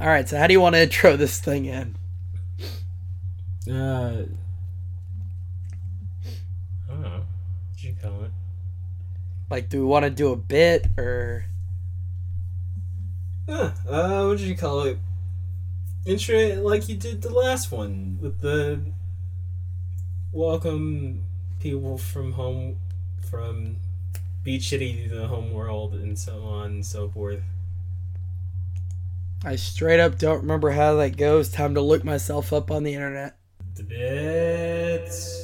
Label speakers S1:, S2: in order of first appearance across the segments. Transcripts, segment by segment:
S1: All right, so how do you want to intro this thing in?
S2: Uh, I don't know. What you call it?
S1: Like, do we want to do a bit or?
S2: Huh, uh, what did you call it? Intro like you did the last one with the welcome people from home from beach city to the home world and so on and so forth.
S1: I straight up don't remember how that goes. Time to look myself up on the internet.
S2: The bits.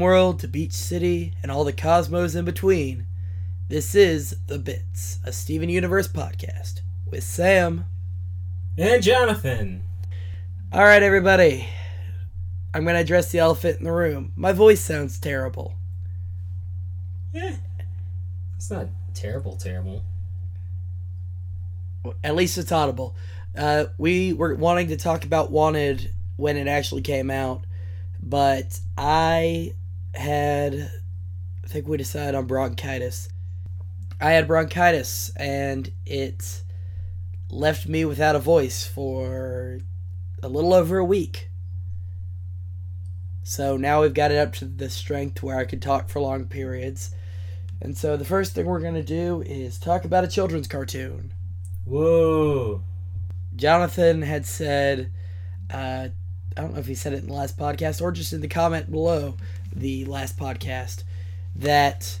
S1: Homeworld to Beach City and all the cosmos in between, this is The Bits, a Steven Universe podcast with Sam.
S2: And Jonathan.
S1: All right, everybody. I'm going to address the elephant in the room. My voice sounds terrible.
S2: Yeah. It's not terrible, terrible.
S1: At least it's audible. Uh, we were wanting to talk about Wanted when it actually came out, but I had, I think we decided on bronchitis. I had bronchitis, and it left me without a voice for a little over a week. So now we've got it up to the strength where I could talk for long periods. And so the first thing we're going to do is talk about a children's cartoon.
S2: Whoa.
S1: Jonathan had said, uh, I don't know if he said it in the last podcast or just in the comment below the last podcast, that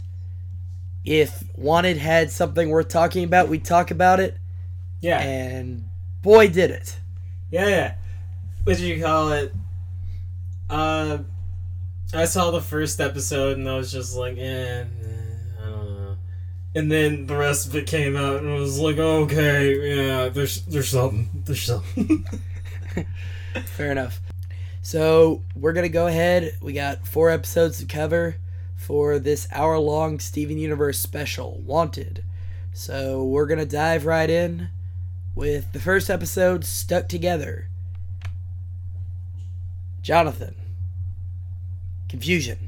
S1: if Wanted had something worth talking about, we'd talk about it.
S2: Yeah.
S1: And boy, did it.
S2: Yeah, yeah. What did you call it? Uh, I saw the first episode and I was just like, eh, eh, I don't know. And then the rest of it came out and I was like, okay, yeah, there's there's something, there's something.
S1: Fair enough. So we're gonna go ahead. We got four episodes to cover for this hour-long Steven Universe special, Wanted. So we're gonna dive right in with the first episode, Stuck Together. Jonathan. Confusion.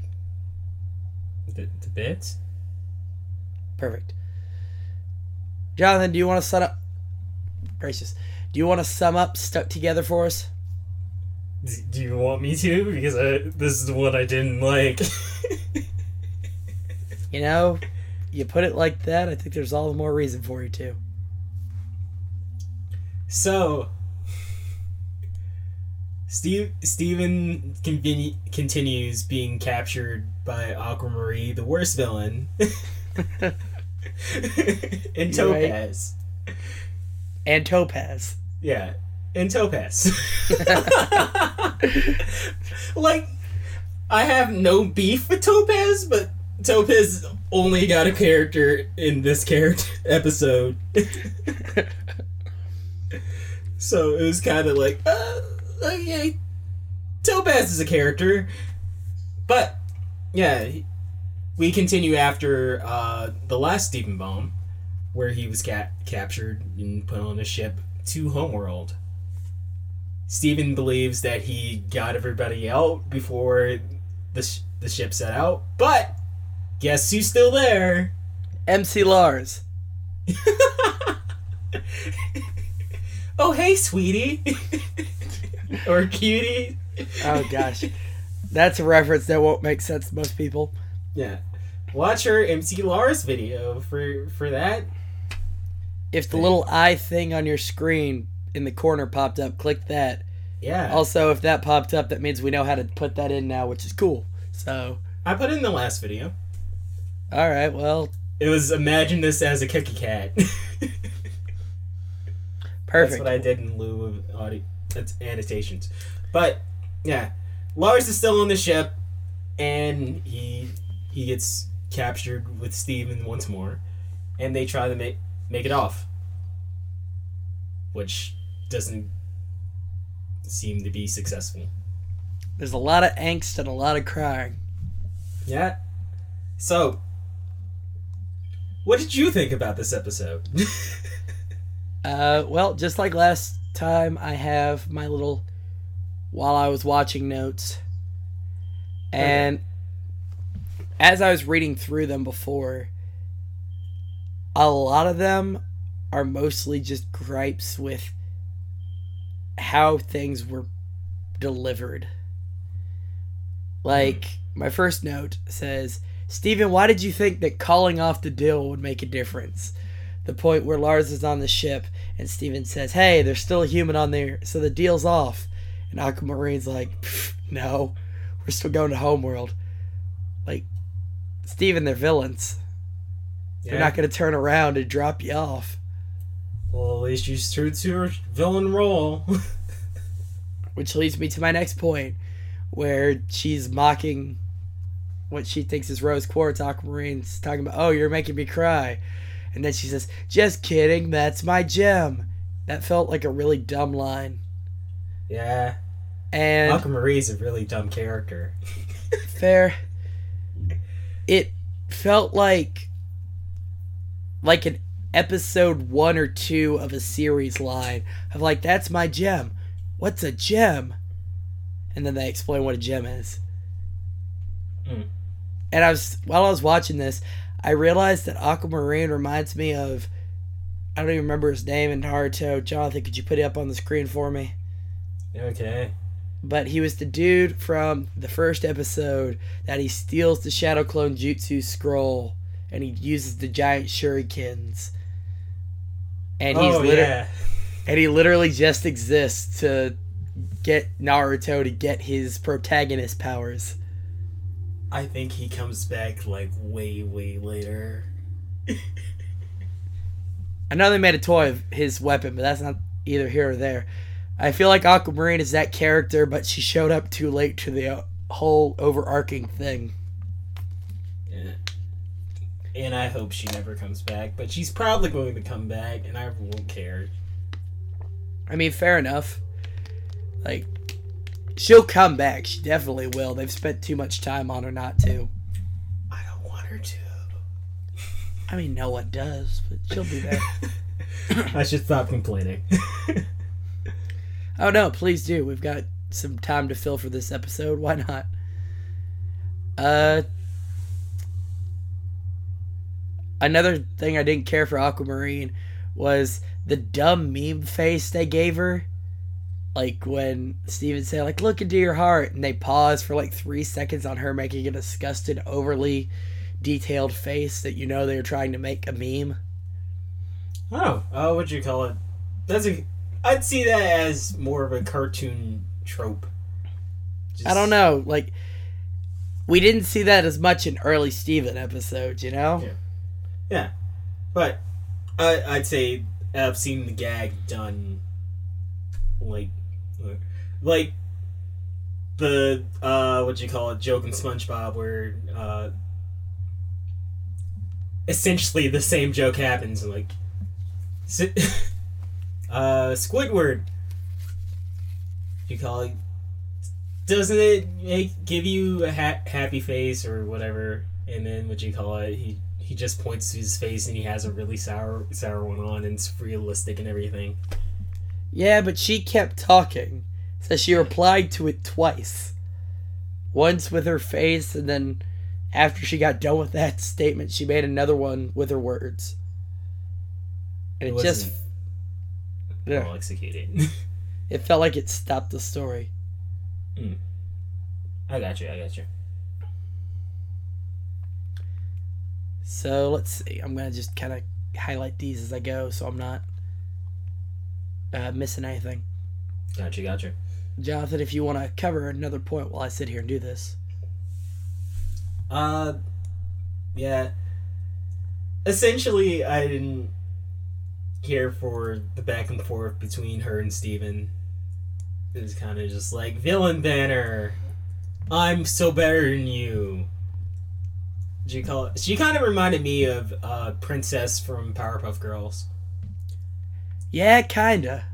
S2: the, the bits?
S1: Perfect. Jonathan, do you want to set up? Gracious. Do you want to sum up Stuck Together for us?
S2: Do you want me to? Because I, this is the one I didn't like.
S1: You know, you put it like that, I think there's all the more reason for you to.
S2: So, Steve Steven conveni- continues being captured by Aquamarine, the worst villain, and
S1: You're right.
S2: Topaz.
S1: And Topaz.
S2: Yeah, and Topaz. like, I have no beef with Topaz, but Topaz only got a character in this character episode. so it was kind of like, uh, okay, Topaz is a character, but yeah, we continue after uh, the last Steven Bomb, where he was ca- captured and put on a ship to Homeworld. Steven believes that he got everybody out before the, sh- the ship set out, but guess who's still there?
S1: MC Lars.
S2: oh, hey, sweetie. or cutie.
S1: Oh gosh. That's a reference that won't make sense to most people.
S2: Yeah. Watch her MC Lars video for for that.
S1: If the little eye thing on your screen in the corner popped up, click that.
S2: Yeah.
S1: Also, if that popped up, that means we know how to put that in now, which is cool. So,
S2: I put in the last video.
S1: all right, well,
S2: It was imagine this as a cookie cat.
S1: Perfect.
S2: That's what I did in lieu of audio. That's annotations. But yeah, Lars is still on the ship, and he he gets captured with Steven once more, and they try to make make it off, which doesn't seem to be successful.
S1: There's a lot of angst and a lot of crying.
S2: Yeah. So, what did you think about this episode?
S1: Uh, well, just like last time, I have my little while I was watching notes, and as I was reading through them before, a lot of them are mostly just gripes with how things were delivered. Like hmm. my first note says, Steven, why did you think that calling off the deal would make a difference? The point where Lars is on the ship and Steven says, Hey, there's still a human on there, so the deal's off. And Aquamarine's like, No, we're still going to Homeworld. Like, Steven, they're villains. They're not going to turn around and drop you off.
S2: Well, at least you true to your villain role.
S1: Which leads me to my next point, where she's mocking what she thinks is Rose Quartz. Aquamarine's talking about, oh, you're making me cry. And then she says, just kidding, that's my gem. That felt like a really dumb line.
S2: yeah.
S1: And
S2: Aquamarine's a really dumb character.
S1: fair, it felt like like an episode one or two of a series line of like, that's my gem. What's a gem? And then they explain what a gem is.
S2: Mm.
S1: And I was while I was watching this, I realized that Aquamarine reminds me of I don't even remember his name in Naruto. Jonathan, could you put it up on the screen for me?
S2: Okay.
S1: But he was the dude from the first episode that he steals the Shadow Clone Jutsu scroll and he uses the giant shurikens. And he's
S2: oh,
S1: literally
S2: yeah.
S1: and he literally just exists to get Naruto to get his protagonist powers.
S2: I think he comes back like way, way later.
S1: I know they made a toy of his weapon, but that's not either here or there. I feel like Aquamarine is that character, but she showed up too late to the uh, whole overarching thing.
S2: And I hope she never comes back, but she's probably going to come back, and I won't care.
S1: I mean, fair enough. Like, she'll come back. She definitely will. They've spent too much time on her not to.
S2: I don't want her to.
S1: I mean, no one does, but she'll be back.
S2: I should stop complaining.
S1: oh no, please do. We've got some time to fill for this episode. Why not? Uh, another thing I didn't care for Aquamarine was the dumb meme face they gave her. Like when Steven said, like, look into your heart, and they pause for like three seconds on her making a disgusted, overly detailed face that you know they're trying to make a meme.
S2: oh, oh, what'd you call it? That's a. I'd see that as more of a cartoon trope. Just-
S1: I don't know, like we didn't see that as much in early Steven episodes, you know?
S2: Yeah. Yeah, but I, I'd say I've seen the gag done like like the uh what you call it joke in SpongeBob where uh essentially the same joke happens like uh Squidward you call it doesn't it make give you a ha- happy face or whatever and then what do you call it he he just points to his face and he has a really sour sour one on and it's realistic and everything
S1: Yeah, but she kept talking. So she replied to it twice. Once with her face, and then after she got done with that statement, she made another one with her words. And it,
S2: It
S1: just
S2: wasn't-
S1: yeah,
S2: well executed
S1: it felt like it stopped the story. Hmm.
S2: I got you I got you
S1: So let's see. I'm gonna just kind of highlight these as I go, so I'm not uh, missing anything.
S2: got you got you
S1: Jonathan, if you want to cover another point while I sit here and do this.
S2: Uh, yeah. Essentially, I didn't care for the back and forth between her and Steven. It was kind of just like villain banner. I'm so better than you. Did you call? She kind of reminded me of uh, Princess from Powerpuff Girls.
S1: Yeah, kinda.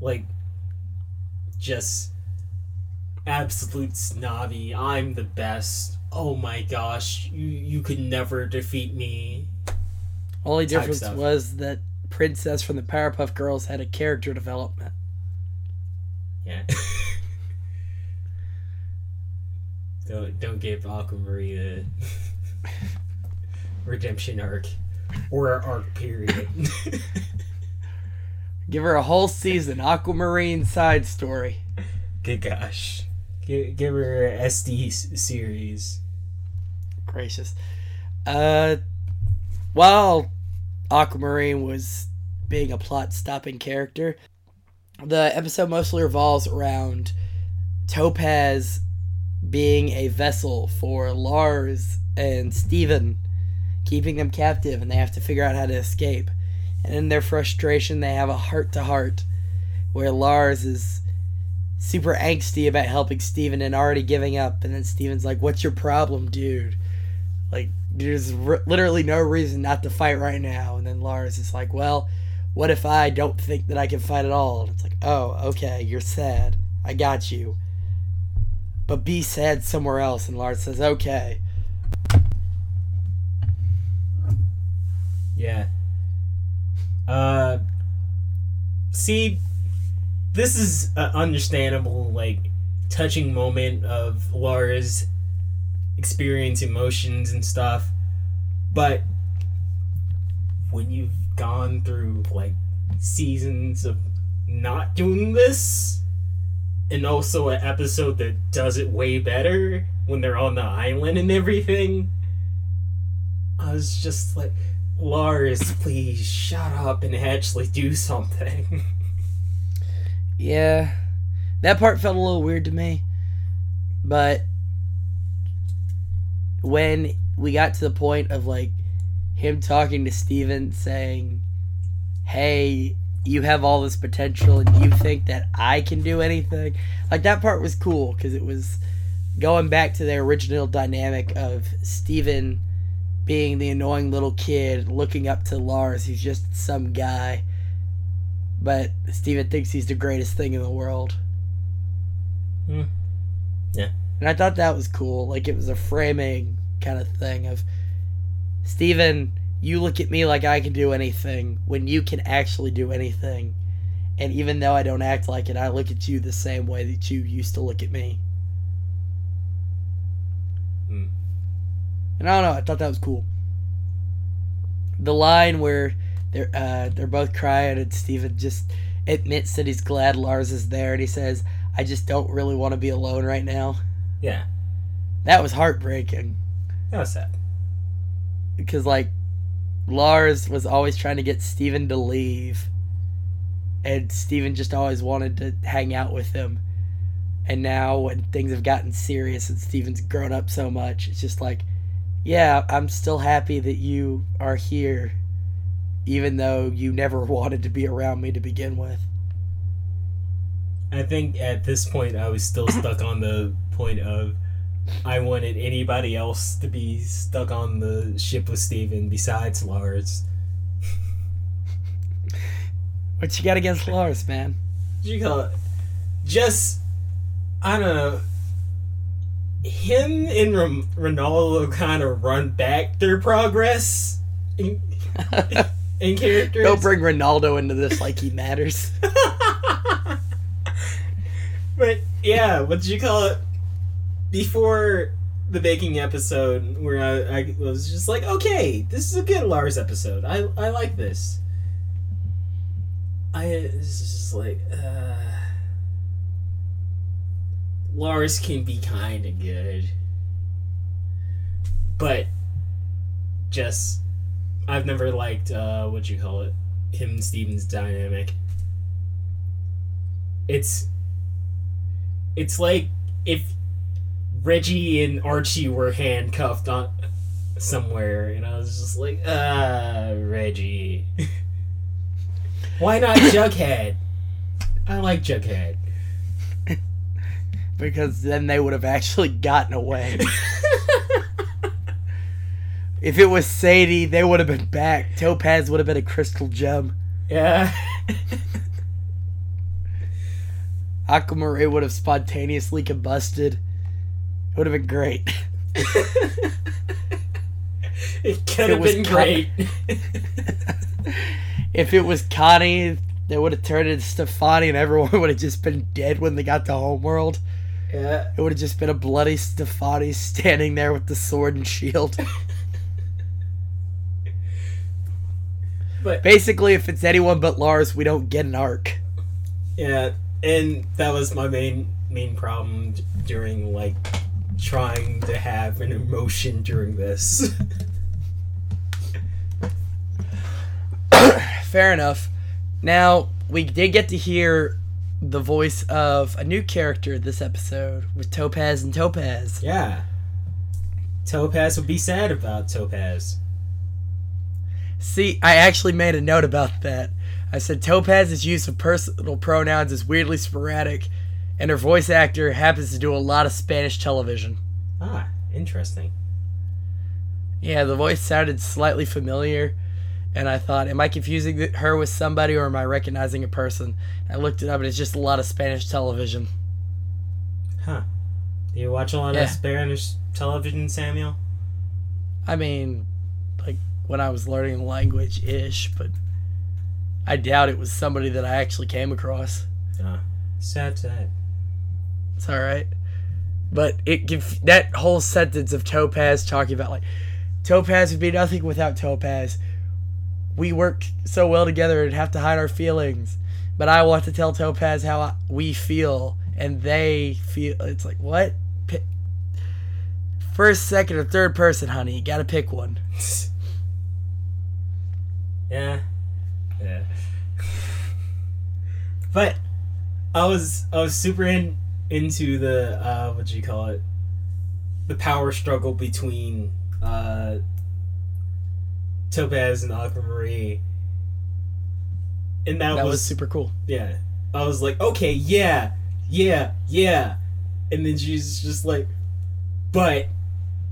S2: Like, just absolute snobby. I'm the best. Oh my gosh, you you could never defeat me.
S1: Only difference was that Princess from the Powerpuff Girls had a character development.
S2: Yeah. don't don't give Aquamarine a redemption arc or a arc period.
S1: Give her a whole season, Aquamarine side story.
S2: Good gosh. Give, give her a SD series.
S1: Gracious. Uh, while Aquamarine was being a plot stopping character, the episode mostly revolves around Topaz being a vessel for Lars and Steven, keeping them captive, and they have to figure out how to escape. And in their frustration, they have a heart to heart where Lars is super angsty about helping Steven and already giving up. And then Steven's like, What's your problem, dude? Like, there's r- literally no reason not to fight right now. And then Lars is like, Well, what if I don't think that I can fight at all? And it's like, Oh, okay, you're sad. I got you. But be sad somewhere else. And Lars says, Okay.
S2: Yeah. Uh, see, this is an understandable, like, touching moment of Laura's experience, emotions, and stuff. But when you've gone through, like, seasons of not doing this, and also an episode that does it way better when they're on the island and everything, I was just like, Lars, please shut up and actually do something.
S1: Yeah. That part felt a little weird to me. But when we got to the point of like him talking to Steven saying, Hey, you have all this potential and you think that I can do anything. Like that part was cool because it was going back to the original dynamic of Steven being the annoying little kid looking up to Lars, who's just some guy. But Steven thinks he's the greatest thing in the world.
S2: Hmm. Yeah.
S1: And I thought that was cool. Like it was a framing kind of thing of Steven, you look at me like I can do anything when you can actually do anything. And even though I don't act like it, I look at you the same way that you used to look at me.
S2: Hmm.
S1: And I don't know, I thought that was cool. The line where they're uh, they're both crying and Steven just admits that he's glad Lars is there and he says, I just don't really want to be alone right now.
S2: Yeah,
S1: That was heartbreaking.
S2: that was sad.
S1: because like Lars was always trying to get Steven to leave. And Steven just always wanted to hang out with him. And now when things have gotten serious and Steven's grown up so much it's just like yeah I'm still happy that you are here even though you never wanted to be around me to begin with.
S2: I think at this point I was still stuck on the point of I wanted anybody else to be stuck on the ship with Steven besides Lars.
S1: what you got against Lars man
S2: What you call it? Just I don't know. Him and Rom- Ronaldo kind of run back their progress in, in characters.
S1: don't bring Ronaldo into this like he matters
S2: but yeah, what did you call it? Before the baking episode, where I, I was just like, okay, this is a good Lars episode. I I like this. I it's just like, uh, Lars can be kind of good, but just I've never liked uh, what you call it, him and Steven's dynamic. It's it's like if Reggie and Archie were handcuffed on somewhere, and I was just like, ah, Reggie. Why not Jughead? I like Jughead.
S1: because then they would have actually gotten away. if it was Sadie, they would have been back. Topaz would have been a crystal gem.
S2: yeah.
S1: Aquamarine would have spontaneously combusted, it would have been great.
S2: it could have been great.
S1: if it was Connie, they would have turned into Stevonnie and everyone would have just been dead when they got to Homeworld.
S2: yeah.
S1: It would have just been a bloody Stevonnie standing there with the sword and shield.
S2: But
S1: Basically, if it's anyone but Lars, we don't get an arc.
S2: yeah, and that was my main main problem during like trying to have an emotion during this.
S1: Fair enough. Now, we did get to hear the voice of a new character this episode with Topaz and Topaz.
S2: yeah. Topaz would be sad about Topaz.
S1: See, I actually made a note about that. I said Topaz's use of personal pronouns is weirdly sporadic, and her voice actor happens to do a lot of Spanish television.
S2: Ah, interesting.
S1: Yeah, the voice sounded slightly familiar, and I thought, am I confusing her with somebody or am I recognizing a person? I looked it up, and it's just a lot of Spanish television.
S2: Huh. Do you watch a lot
S1: Yeah.
S2: of Spanish television, Samuel?
S1: I mean, like when I was learning the language ish, but I doubt it was somebody that I actually came across.
S2: Uh, sad, sad.
S1: It's all right, but it give that whole sentence of Topaz talking about like Topaz would be nothing without Topaz. We work so well together and have to hide our feelings, but I want to tell Topaz how I, we feel and they feel. It's like what? Pi- First, second, or third person, honey. You gotta pick one.
S2: Yeah. Yeah. but I was I was super in into the uh what do you call it? The power struggle between uh Topaz and Aquamarine. And that,
S1: That
S2: was,
S1: was super cool.
S2: yeah. I was like, okay, yeah, yeah, yeah. And then she's just like, but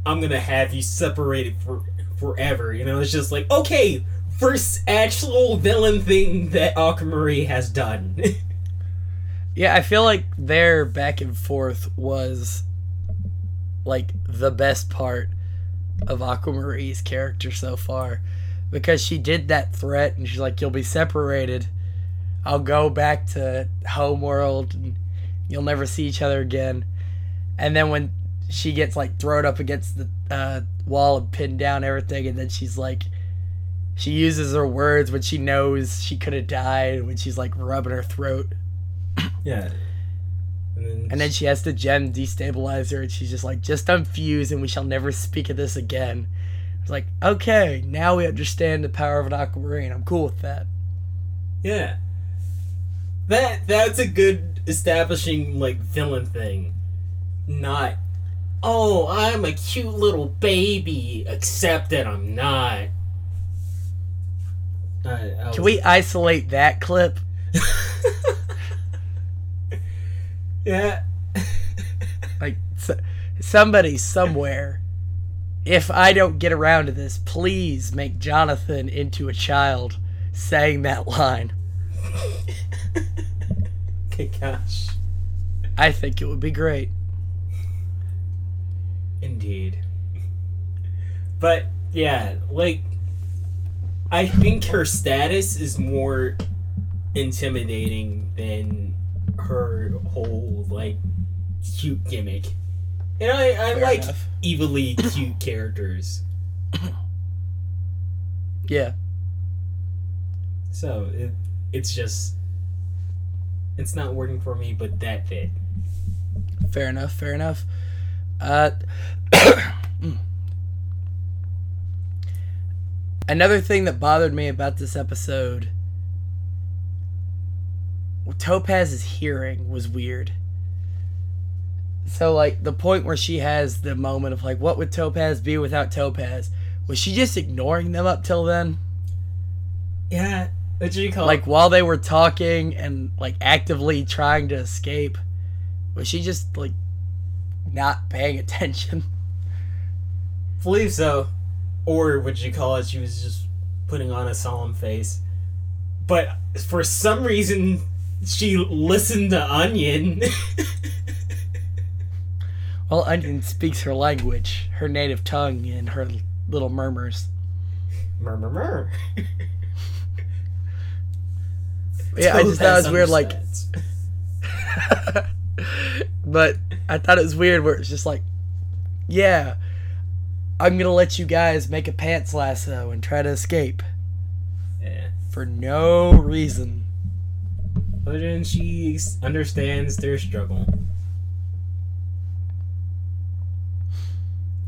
S2: I'm gonna have you separated for forever. You know, it's just like, okay, first actual villain thing that Aquamarine has done.
S1: Yeah, I feel like their back and forth was like the best part of Aquamarine's character so far because she did that threat and she's like, "You'll be separated. I'll go back to Homeworld and you'll never see each other again." And then when she gets like thrown up against the uh, wall and pinned down everything, and then she's like, she uses her words when she knows she could have died when she's like rubbing her throat.
S2: Yeah. And then,
S1: And then she has the gem destabilize her, and she's just like, just unfuse, and we shall never speak of this again. It's like, okay, now we understand the power of an aquamarine. I'm cool with that.
S2: yeah. That that's a good establishing like villain thing. Not oh, I'm a cute little baby, except that I'm not. I, I was-
S1: Can we isolate that clip?
S2: Yeah.
S1: Like, somebody somewhere, if I don't get around to this, please make Jonathan into a child saying that line.
S2: okay, gosh.
S1: I think it would be great.
S2: Indeed. But yeah, like I think her status is more intimidating than her whole like cute gimmick. And I, I
S1: Fair
S2: like
S1: enough.
S2: evilly cute characters.
S1: Yeah.
S2: So it it's just it's not working for me, but that bit.
S1: Fair enough. Fair enough. Uh, another thing that bothered me about this episode, Topaz's hearing was weird. So, like, the point where she has the moment of, like, what would Topaz be without Topaz? Was she just ignoring them up till then?
S2: Yeah. What do you call
S1: Like, while they were talking and, like, actively trying to escape? Was she just, like, not paying attention?
S2: believe so. Or would you call it she was just putting on a solemn face. But for some reason she listened to Onion.
S1: Well, Onion speaks her language, her native tongue, and her little murmurs.
S2: murmur, murmur.
S1: Yeah, I just thought it was weird, like, but I thought it was weird where it's just like, yeah, I'm gonna let you guys make a pants lasso and try to escape
S2: Yeah.
S1: for no reason.
S2: Other than she understands their struggle.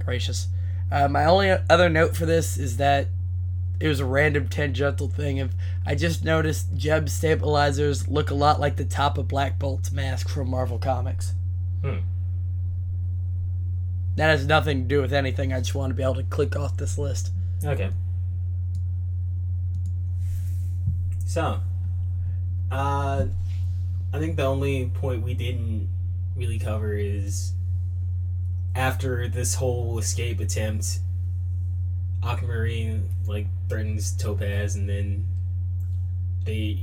S1: Gracious. Uh, my only other note for this is that it was a random tangential thing. Of I just noticed gem destabilizers look a lot like the top of Black Bolt's mask from Marvel Comics.
S2: Hmm.
S1: That has nothing to do with anything. I just want to be able to click off this list.
S2: Okay. So, uh, I think the only point we didn't really cover is after this whole escape attempt, Aquamarine like threatens Topaz, and then they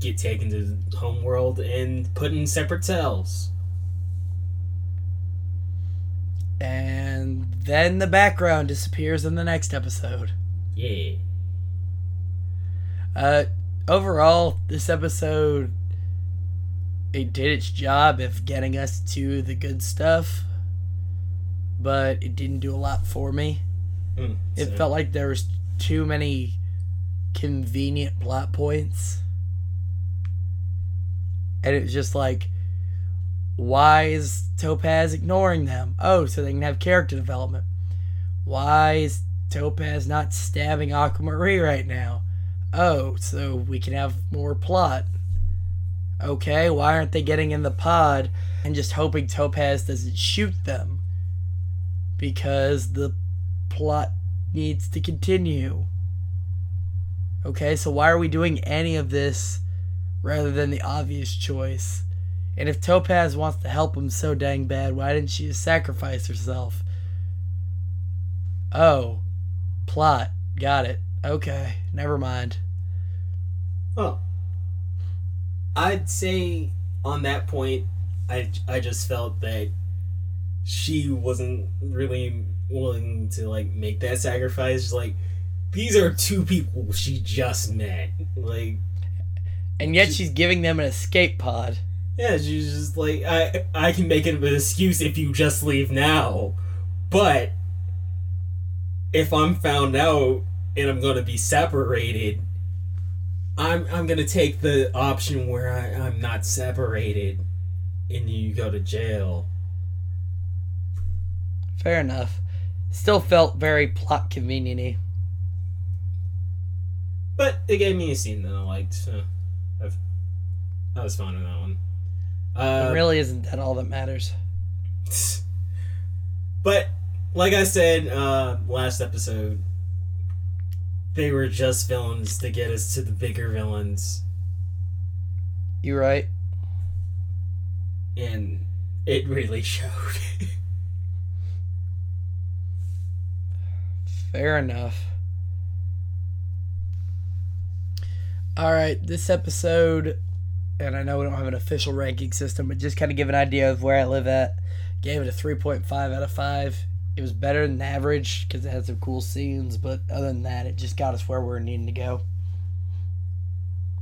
S2: get taken to the homeworld and put in separate cells.
S1: And then the background disappears in the next episode.
S2: Yeah.
S1: Uh, overall, this episode it did its job of getting us to the good stuff, but it didn't do a lot for me.
S2: Mm,
S1: It
S2: so-
S1: felt like there was too many convenient plot points. And it was just like, why is Topaz ignoring them? Oh, so they can have character development. Why is Topaz not stabbing Aquamarine right now? Oh, so we can have more plot. Okay, why aren't they getting in the pod and just hoping Topaz doesn't shoot them? Because the plot needs to continue. Okay, so why are we doing any of this rather than the obvious choice? And if Topaz wants to help him so dang bad, why didn't she just sacrifice herself? Oh, plot. Got it. Okay, never mind.
S2: Well, I'd say on that point, I, I just felt that she wasn't really willing to like make that sacrifice. Like these are two people she just met. Like
S1: And yet she's giving them an escape pod.
S2: yeah, she's just like I I can make it an excuse if you just leave now, but if I'm found out and I'm gonna be separated. I'm I'm gonna take the option where I, I'm not separated and you go to jail.
S1: Fair enough. Still felt very plot convenient
S2: But it gave me a scene that I liked, so I've, I was fine with that one. Uh,
S1: It really isn't that all that matters.
S2: But like I said uh, last episode, they were just villains to get us to the bigger villains,
S1: You right?
S2: and it really showed.
S1: Fair enough. All right, this episode, and I know we don't have an official ranking system, but just kind of give an idea of where I live at. Gave it a 3.5 out of 5. It was better than average because it had some cool scenes, but other than that, it just got us where we are needing to go.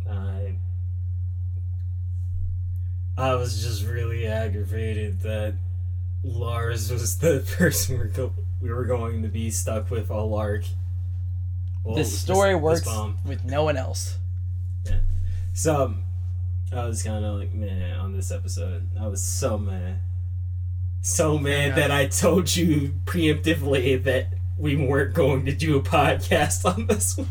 S2: I I was just really aggravated that Lars was the person we're go- we were going to be stuck with all arc. Well,
S1: this story
S2: this
S1: works
S2: bomb.
S1: with no one else. Yeah.
S2: So um, I was kind of like man, on this episode. I was so mad, so mad
S1: Yeah.
S2: that I told you preemptively that we weren't going to do a podcast on this one.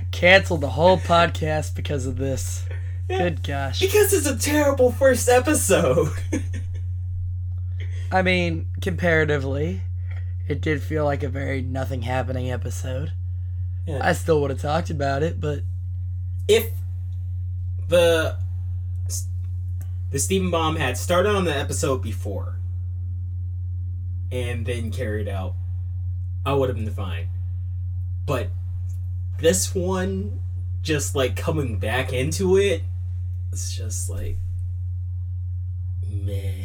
S1: Canceled the whole podcast because of this. Good gosh.
S2: because it's a terrible first episode.
S1: I mean, comparatively, it did feel like a very nothing happening episode.
S2: Yeah.
S1: I still would have talked about it, but
S2: if the the Steven Bomb had started on the episode before and then carried out, I would have been fine. But this one just like coming back into it, it's just like meh.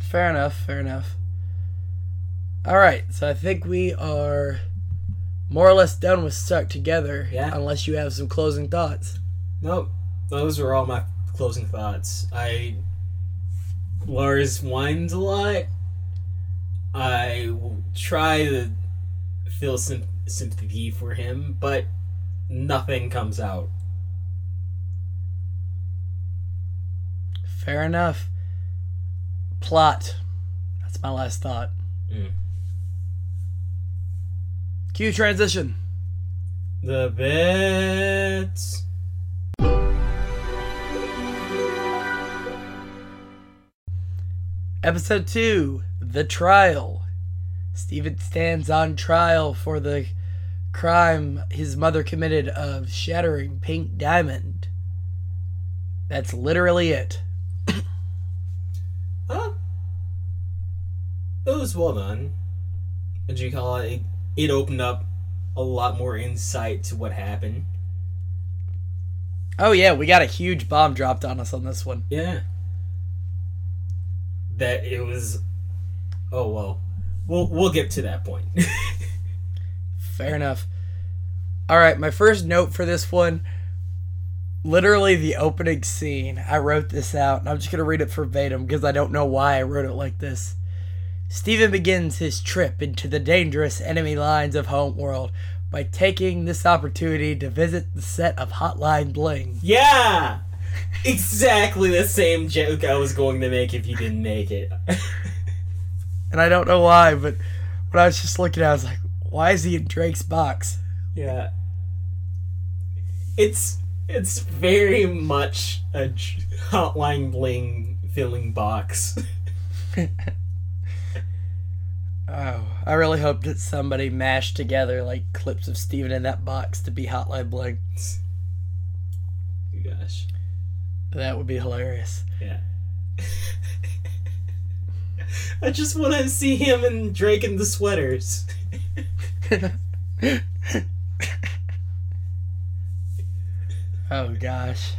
S1: Fair enough. Fair enough. All right, so I think we are more or less done with stuck together.
S2: Yeah.
S1: Unless you have some closing thoughts.
S2: Nope. Those were all my closing thoughts. I Lars whines a lot. I will try to feel some sympathy for him, but nothing comes out.
S1: Fair enough. Plot. That's my last thought.
S2: Mm.
S1: Cue transition.
S2: The bits.
S1: Episode 2 The Trial. Steven stands on trial for the crime his mother committed of shattering Pink Diamond. That's literally it.
S2: Huh? It was well done. What do you call it? It opened up a lot more insight to what happened.
S1: Oh, yeah, we got a huge bomb dropped on us on this one.
S2: Yeah. That it was. Oh well, we'll we'll get to that point.
S1: Fair enough. All right, my first note for this one literally the opening scene. I wrote this out, and I'm just going to read it verbatim because I don't know why I wrote it like this. Steven begins his trip into the dangerous enemy lines of Homeworld by taking this opportunity to visit the set of Hotline Bling.
S2: yeah, exactly the same joke I was going to make if you didn't make it.
S1: And I don't know why, but when I was just looking at it, I was like, why is he in Drake's box?
S2: yeah, it's it's very much a hotline bling filling box.
S1: Oh, I really hope that somebody mashed together like clips of Steven in that box to be Hotline Bling.
S2: Oh, gosh,
S1: That would be hilarious.
S2: yeah. I just want to see him and Drake in the sweaters.
S1: Oh gosh.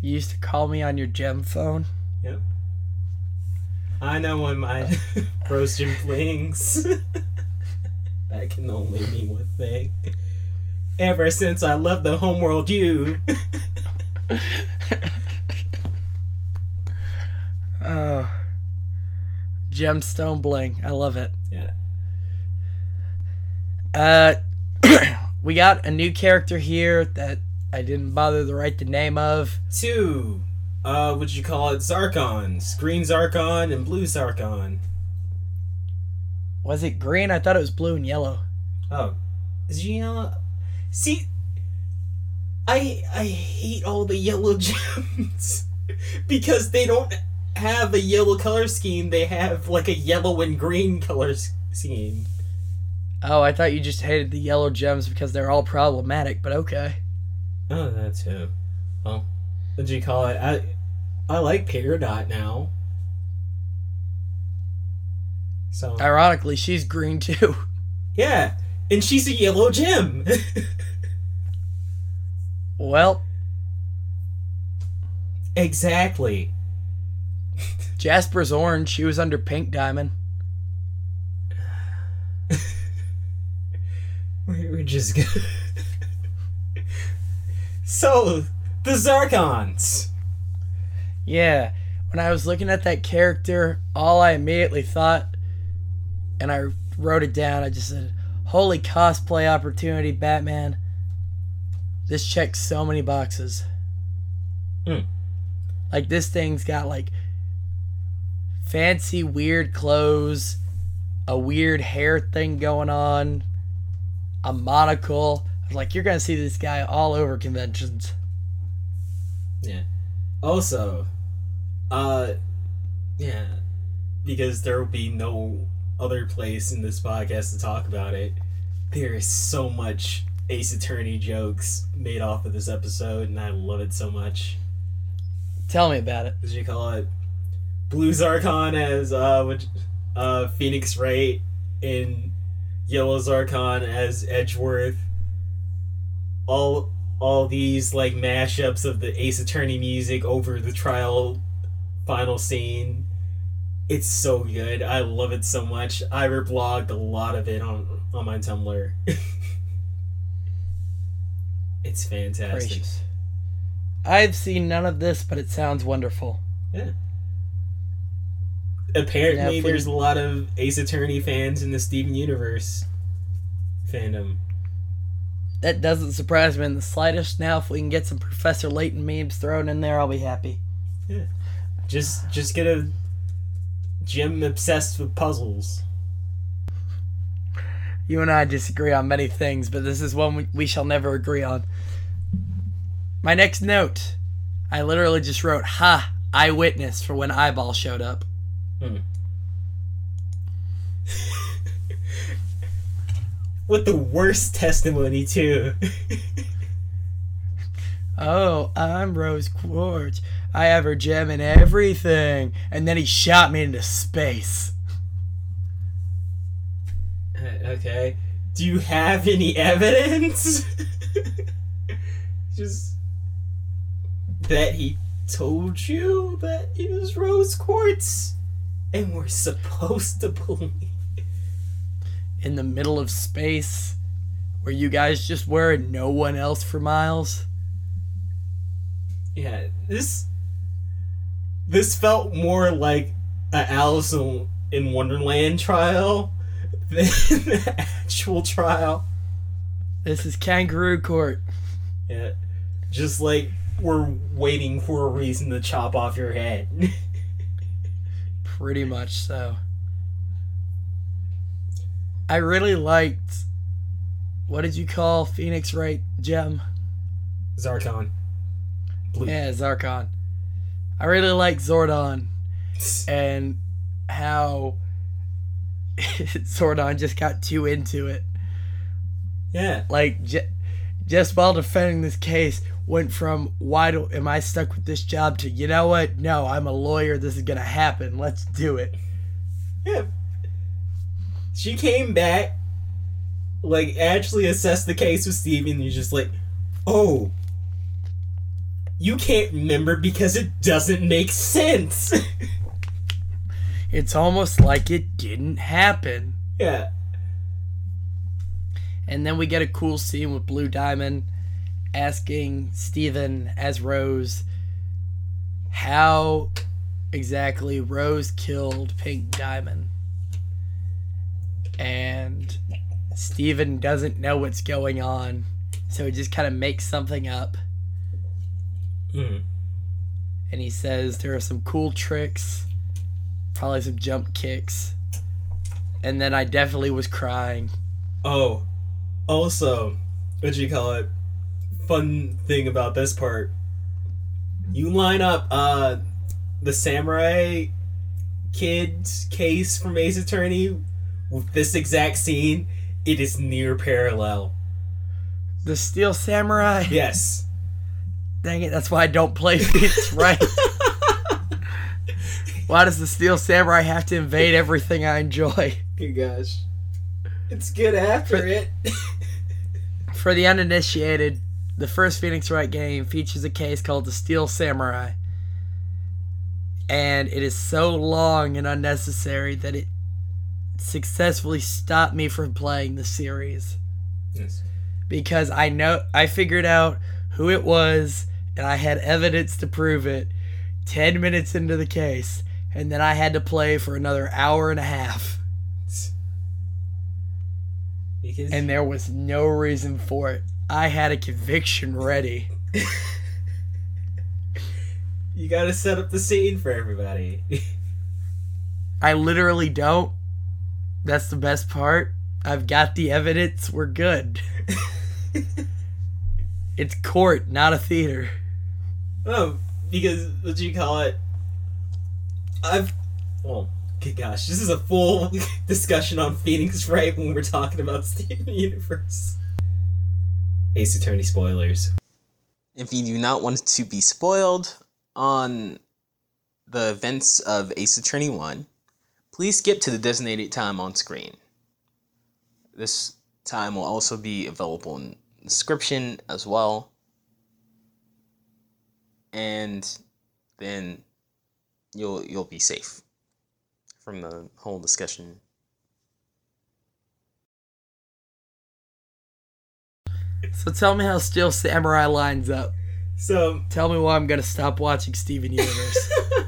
S1: You used to call me on your gem phone?
S2: Yep. I know when my roasted flings. that can only mean one thing. Ever since I left the homeworld, you.
S1: Oh. Gemstone Bling. I love it.
S2: Yeah.
S1: Uh we got a new character here that I didn't bother to write the name of.
S2: Two. Uh, what you call it? Zircons. Green Zircon and blue Zircon.
S1: Was it green? I thought it was blue and yellow.
S2: Oh. Is it yellow? See, I I hate all the yellow gems because they don't have a yellow color scheme. They have like a yellow and green color scheme.
S1: Oh, I thought you just hated the yellow gems because they're all problematic, but okay.
S2: Oh, that too. Well, what do you call it? I I like Peridot now. So
S1: Ironically, she's green too.
S2: yeah, and she's a yellow gem.
S1: Well,
S2: exactly.
S1: Jasper's orange. She was under pink diamond.
S2: We're just good. so the Zircons.
S1: Yeah. When I was looking at that character, all I immediately thought, and I wrote it down, I just said, Holy cosplay opportunity, Batman. This checks so many boxes.
S2: Hmm.
S1: Like, this thing's got, like, fancy, weird clothes, a weird hair thing going on, a monocle. Like, you're going to see this guy all over conventions.
S2: Yeah. Also, uh, yeah, because there will be no other place in this podcast to talk about it. There is so much Ace Attorney jokes made off of this episode, and I love it so much.
S1: Tell me about it.
S2: What do you call it? Blue Zircon as uh, which, uh, Phoenix Wright, and Yellow Zircon as Edgeworth, all all these like mashups of the Ace Attorney music over the trial final scene. It's so good. I love it so much. I reblogged a lot of it on on my Tumblr. it's fantastic.
S1: Gracious. I've seen none of this, but it sounds wonderful.
S2: Yeah. Apparently, there's a lot of Ace Attorney fans in the Steven Universe fandom.
S1: That doesn't surprise me in the slightest. Now, if we can get some Professor Layton memes thrown in there, I'll be happy. Yeah.
S2: Just, just get a gem obsessed with puzzles.
S1: You and I disagree on many things, but this is one we, shall never agree on. My next note I literally just wrote, Ha, eyewitness for when Eyeball showed up. Hmm.
S2: With the worst testimony too.
S1: Oh, I'm Rose Quartz. I have her gem and everything. And then he shot me into space.
S2: Okay. Do you have any evidence? Just that he told you that he was rose quartz, and we're supposed to believe.
S1: In the middle of space, where you guys just were and no one else for miles.
S2: Yeah, this this felt more like a Alice in Wonderland trial than the actual trial.
S1: This is Kangaroo Court.
S2: Yeah, just like we're waiting for a reason to chop off your head.
S1: Pretty much so. I really liked. What did you call Phoenix Wright Gem?
S2: Zircon. Blue.
S1: Yeah, Zircon. I really like Zordon and how Zordon just got too into it.
S2: Yeah.
S1: Like, j- just while defending this case, went from why do am I stuck with this job to you know what? No, I'm a lawyer. This is gonna happen. Let's do it.
S2: Yeah. She came back, like, actually assessed the case with Steven, and you're just like, oh, you can't remember because it doesn't make sense.
S1: It's almost like it didn't happen.
S2: yeah.
S1: And then we get a cool scene with Blue Diamond asking Steven as Rose how exactly Rose killed Pink Diamond. And Steven doesn't know what's going on, so he just kind of makes something up.
S2: Mm.
S1: And he says there are some cool tricks, probably some jump kicks. And then I definitely was crying.
S2: Oh, also, what you call it? Fun thing about this part. You line up uh the samurai kid's case from Ace Attorney with this exact scene, it is near parallel.
S1: The Steel Samurai.
S2: Yes.
S1: Dang it, that's why I don't play Phoenix Wright. why does the Steel Samurai have to invade everything I enjoy?
S2: Good gosh. It's good after it.
S1: For the uninitiated, the first Phoenix Wright game features a case called the Steel Samurai. And it is so long and unnecessary that it successfully stopped me from playing the series.
S2: yes.
S1: because I know I figured out who it was and I had evidence to prove it 10 minutes into the case and then I had to play for another hour and a half
S2: Because
S1: and there was no reason for it. I had a conviction ready.
S2: you gotta set up the scene for everybody.
S1: I literally don't. That's the best part. I've got the evidence. We're good. It's court, not a theater.
S2: Oh, because what do you call it? I've oh. well, good gosh, this is a full discussion on Phoenix Wright when we're talking about Steven Universe. Ace Attorney spoilers.
S3: If you do not want to be spoiled on the events of Ace Attorney 1, please skip to the designated time on screen. This time will also be available in the description as well. And then you'll you'll be safe from the whole discussion.
S1: So tell me how Steel Samurai lines up.
S2: So,
S1: Tell me why I'm gonna stop watching Steven Universe.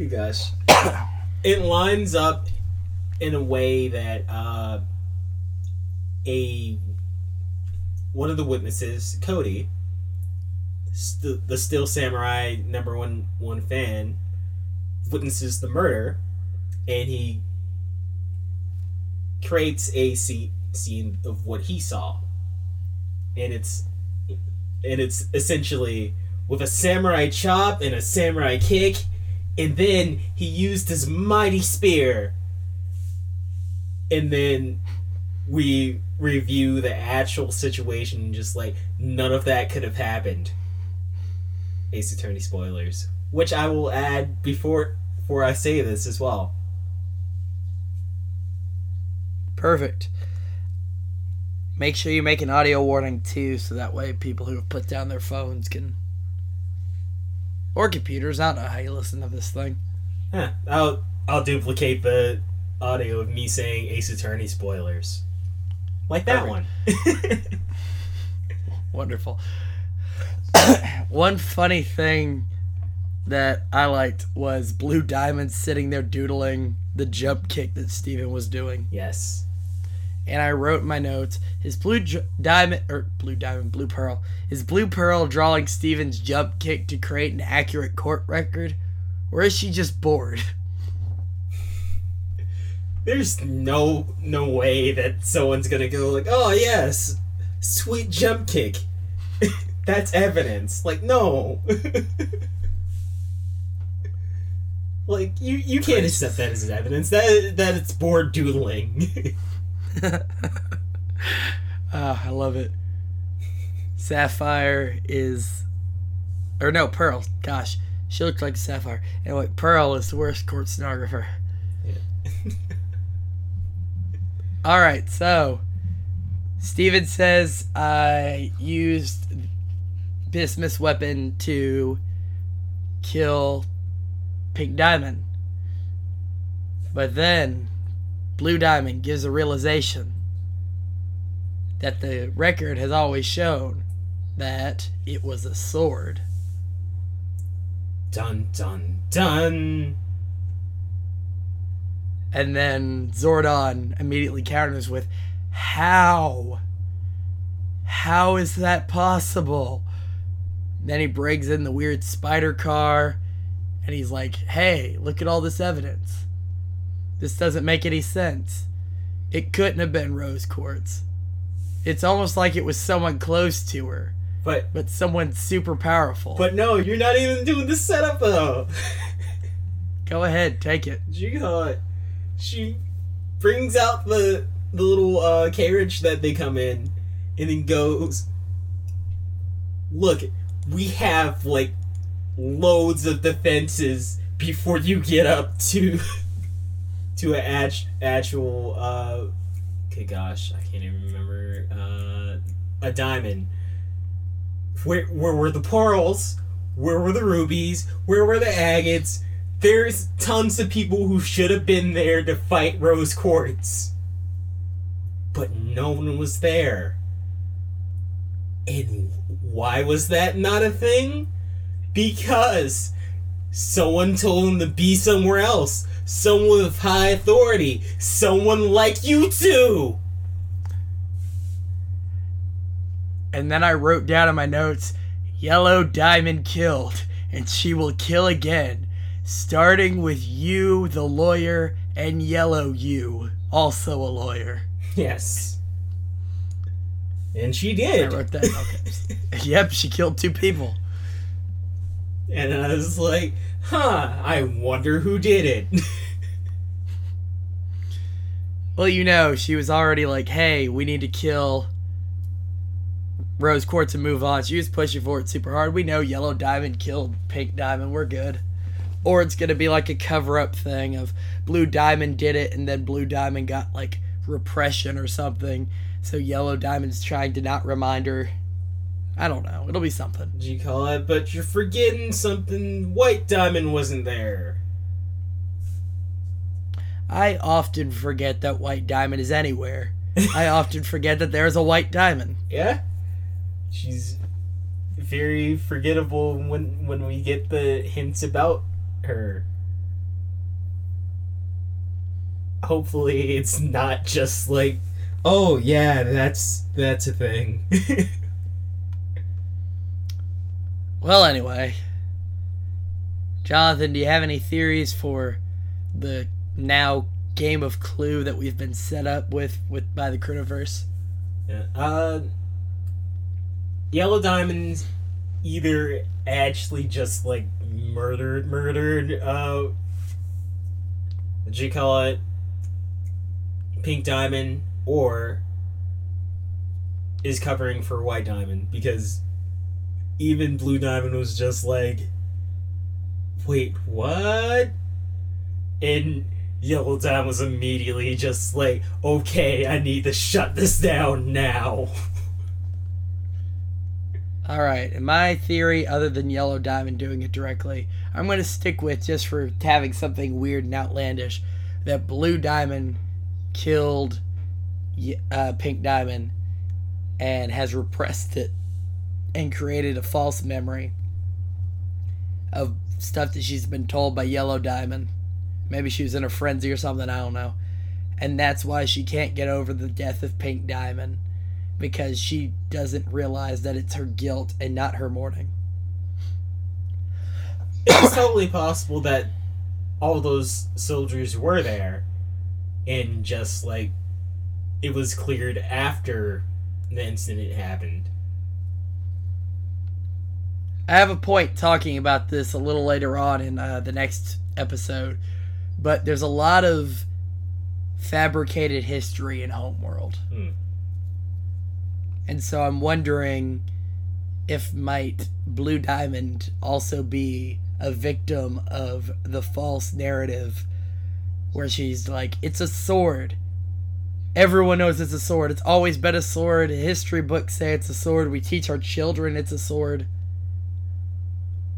S2: oh guys, it lines up in a way that uh, a one of the witnesses, Cody, st- the Steel Samurai number one one fan, witnesses the murder, and he creates a scene scene of what he saw, and it's and it's essentially with a samurai chop and a samurai kick, and then he used his mighty spear, and then we review the actual situation just like none of that could have happened ace attorney spoilers which i will add before before i say this as well
S1: Perfect. Make sure you make an audio warning too, so that way people who have put down their phones can. Or computers. I don't know how you listen to this thing.
S2: Huh, i'll i'll duplicate the audio of me saying ace attorney spoilers like that
S1: Perfect.
S2: one
S1: Wonderful. One funny thing that I liked was Blue Diamond sitting there doodling the jump kick that Steven was doing.
S2: yes.
S1: And I wrote in my notes. His blue j- diamond or blue diamond blue pearl. Is blue pearl drawing Steven's jump kick to create an accurate court record, or is she just bored?
S2: there's no no way that someone's gonna go like oh yes sweet jump kick that's evidence like no like you you can't accept that as evidence that that it's bored doodling
S1: Ah, I love it. Sapphire is, or no, Pearl. Gosh, she looks like Sapphire. Anyway, Pearl is the worst court stenographer. Yeah. All right, so Steven says I used Bismuth's weapon to kill Pink Diamond. But then Blue Diamond gives a realization that the record has always shown that it was a sword.
S2: dun dun dun
S1: And then Zordon immediately counters with, How? How is that possible? Then he brings in the weird spider car and he's like, Hey, look at all this evidence. This doesn't make any sense. It couldn't have been Rose Quartz. It's almost like it was someone close to her,
S2: but
S1: but someone super powerful.
S2: but no you're not even doing the setup though
S1: Go ahead, take it.
S2: she got she brings out the the little uh carriage that they come in and then goes look we have like loads of defenses before you get up to to an act- actual uh okay gosh i can't even remember uh a diamond where where were the pearls where were the rubies where were the agates there's tons of people who should have been there to fight Rose Quartz. But no one was there. And why was that not a thing? Because someone told him to be somewhere else. Someone with high authority. Someone like you two.
S1: And then I wrote down in my notes, Yellow Diamond killed, and she will kill again, starting with you, the lawyer, and Yellow you, also a lawyer.
S2: Yes. And she did.
S1: I wrote that. Okay. yep, she killed two people.
S2: And I was like, huh, I wonder who did it.
S1: Well, you know, she was already like, hey, we need to kill Rose Quartz and move on. She was pushing for it super hard. We know Yellow Diamond killed Pink Diamond. We're good. Or it's going to be like a cover up thing of Blue Diamond did it and then Blue Diamond got like repression or something. So Yellow Diamond's trying to not remind her. I don't know. It'll be something.
S2: Did you call it? But you're forgetting something. White Diamond wasn't there.
S1: I often forget that White Diamond is anywhere. I often forget that there's a White Diamond.
S2: Yeah. She's very forgettable when when we get the hints about her. Hopefully it's not just like oh yeah, that's that's a thing.
S1: Well, anyway. Jonathan, do you have any theories for the now game of Clue that we've been set up with, with by the Crewniverse?
S2: Yeah. Uh, Yellow Diamond either actually just like murdered, murdered. Uh, what you call it? Pink Diamond, or is covering for White Diamond because even Blue Diamond was just like, wait, what? And Yellow Diamond was immediately just like, okay, I need to shut this down now.
S1: All right, and my theory, other than Yellow Diamond doing it directly, I'm going to stick with just for having something weird and outlandish that Blue Diamond killed uh, Pink Diamond and has repressed it and created a false memory of stuff that she's been told by Yellow Diamond. Maybe she was in a frenzy or something, I don't know. And that's why she can't get over the death of Pink Diamond because she doesn't realize that it's her guilt and not her mourning.
S2: it's totally possible that all those soldiers were there and just like it was cleared after the incident happened.
S1: I have a point talking about this a little later on in uh, the next episode, but there's a lot of fabricated history in Homeworld.
S2: Hmm.
S1: And so I'm wondering if might Blue Diamond also be a victim of the false narrative where she's like, it's a sword. Everyone knows it's a sword. It's always been a sword. History books say it's a sword. We teach our children it's a sword.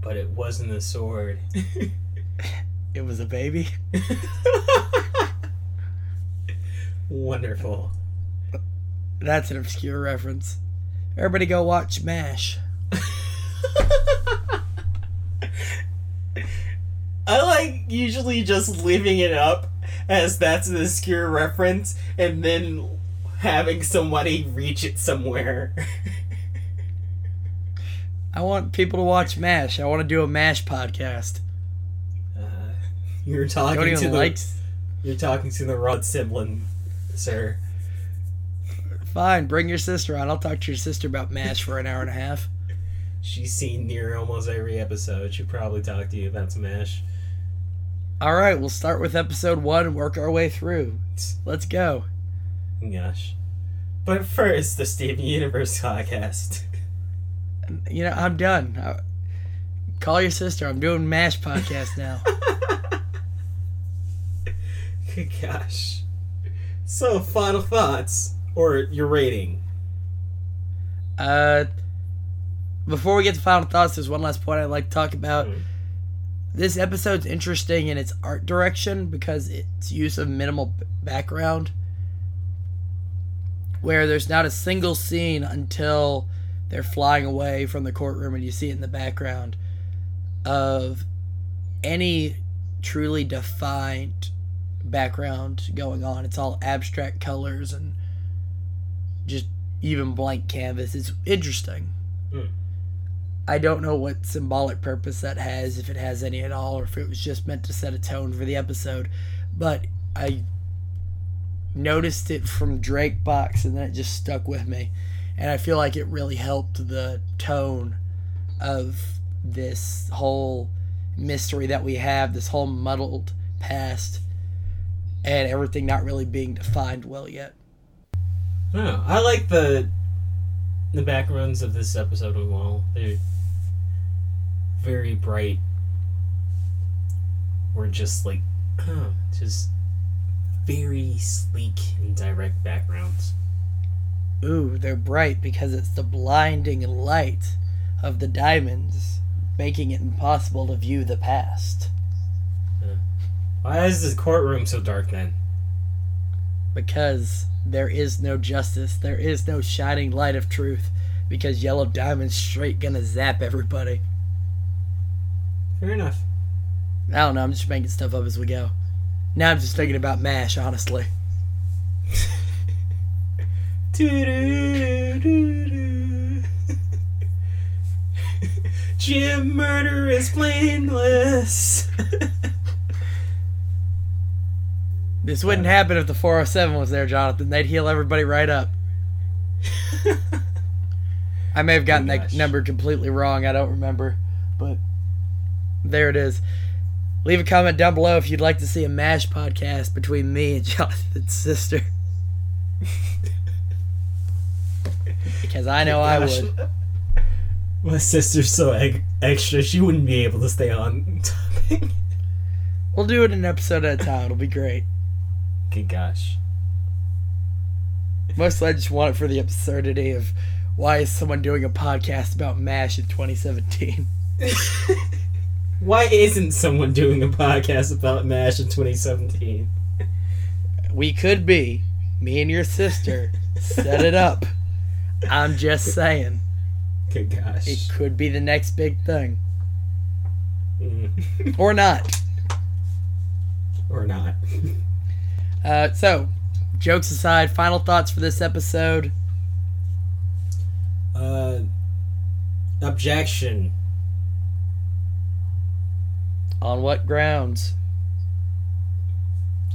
S2: But it wasn't a sword.
S1: It was a baby.
S2: Wonderful.
S1: That's an obscure reference. Everybody go watch MASH.
S2: I like usually just leaving it up as that's an obscure reference and then having somebody reach it somewhere.
S1: I want people to watch MASH. I want to do a MASH podcast.
S2: Uh, you're talking to the
S1: like.
S2: you're talking to the Rod sibling, sir.
S1: Fine, bring your sister on. I'll talk to your sister about MASH for an hour and a half.
S2: She's seen near almost every episode. She'll probably talk to you about Smash.
S1: All right, we'll start with episode one and work our way through. Let's go.
S2: Gosh. But first, the Steven Universe podcast.
S1: You know, I'm done. I, call your sister. I'm doing MASH podcast now.
S2: Good Gosh. So, final thoughts or your rating?
S1: Uh, before we get to final thoughts, there's one last point I'd like to talk about.
S2: Hmm.
S1: This episode's interesting in its art direction because its use of minimal background, where there's not a single scene until they're flying away from the courtroom and you see it in the background of any truly defined background going on. It's all abstract colors and just even blank canvas. It's interesting. I don't know what symbolic purpose that has, if it has any at all, or if it was just meant to set a tone for the episode. But I noticed it from Drake Box, and then it just stuck with me. And I feel like it really helped the tone of this whole mystery that we have, this whole muddled past, and everything not really being defined well yet.
S2: Oh, I like the the backgrounds of this episode as well. They're very bright. Or just like, just very sleek and direct backgrounds.
S1: Ooh, they're bright because it's the blinding light of the diamonds, making it impossible to view the past.
S2: Why is this courtroom so dark then?
S1: Because there is no justice, there is no shining light of truth, because Yellow Diamond's straight gonna zap everybody.
S2: Fair enough.
S1: I don't know, I'm just making stuff up as we go. Now I'm just thinking about MASH, honestly.
S2: Gem Murder is blameless.
S1: This wouldn't happen if the 407 was there, Jonathan. They'd heal everybody right up. I may have gotten
S2: Oh,
S1: that number completely wrong. I don't remember. But there it is. Leave a comment down below if you'd like to see a MASH podcast between me and Jonathan's sister. because I know I
S2: Gosh.
S1: would.
S2: My sister's so eg- extra, she wouldn't be able to stay on topic.
S1: We'll do it an episode at a time. It'll be great.
S2: Good gosh.
S1: Mostly I just want it for the absurdity of why is someone doing a podcast about MASH in 2017?
S2: Why isn't someone doing a podcast about MASH in 2017?
S1: We could be. Me and your sister. Set it up. I'm just saying.
S2: Good gosh.
S1: It could be the next big thing.
S2: Mm.
S1: Or not.
S2: or not.
S1: Uh, so, jokes aside, final thoughts for this episode.
S2: Uh, objection.
S1: On what grounds?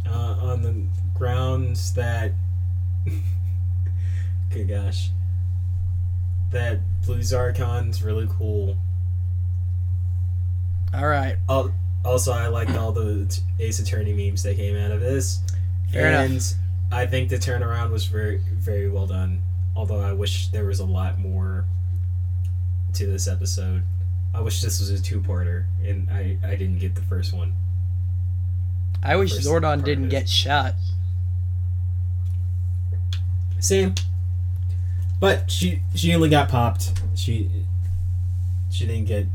S2: Uh, on the grounds that. Good gosh. That Blue Zircon's really cool.
S1: Alright.
S2: Al- Also, I liked all the Ace Attorney memes that came out of this.
S1: Fair
S2: and
S1: enough.
S2: I think the turnaround was very, very well done. Although I wish there was a lot more to this episode. I wish this was a two-parter, and I, I didn't get the first one.
S1: I wish
S2: First
S1: Zordon didn't get shot.
S2: Same. But she she only got popped. She she didn't get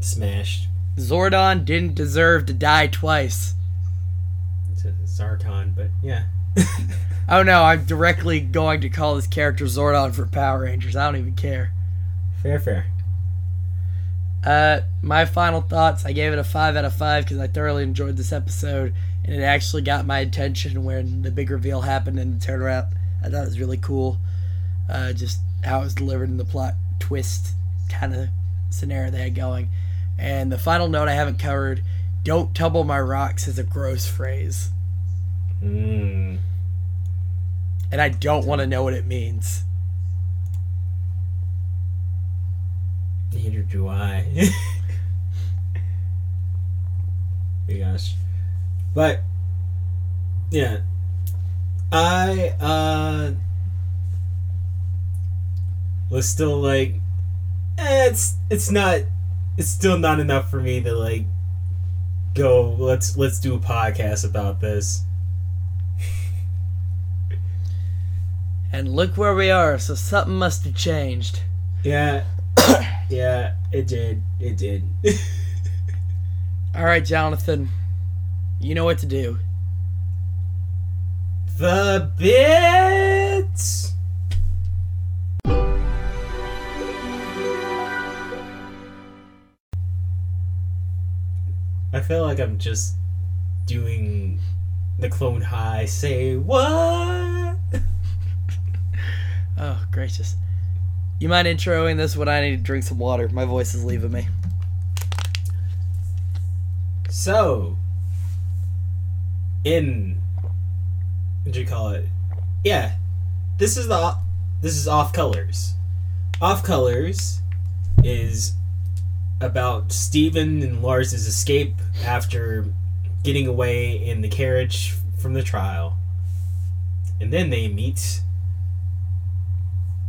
S2: smashed.
S1: Zordon didn't deserve to die twice.
S2: to Zircon, but yeah.
S1: Oh no, I'm directly going to call this character Zordon for Power Rangers. I don't even care.
S2: Fair, fair.
S1: Uh, my final thoughts. I gave it a five out of five because I thoroughly enjoyed this episode, and it actually got my attention when the big reveal happened and the turnaround. I thought it was really cool. Uh, just how it was delivered in the plot twist kind of scenario they had going. And the final note I haven't covered: "Don't tumble my rocks" is a gross phrase,
S2: Mm.
S1: and I don't want to know what it means.
S2: Neither do I. gosh. But yeah. I uh was still like eh, it's it's not it's still not enough for me to like go let's let's do a podcast about this.
S1: And look where we are. So something must have changed.
S2: Yeah. yeah, it did. It did.
S1: All right, Jonathan. You know what to do.
S2: the bits. I feel like I'm just doing the clone high. Say what?
S1: Oh, gracious. You mind introing this when I need to drink some water? My voice is leaving me.
S2: So, in what do you call it? Yeah, this is the this is off colors. Off colors is about Steven and Lars's escape after getting away in the carriage from the trial, and then they meet.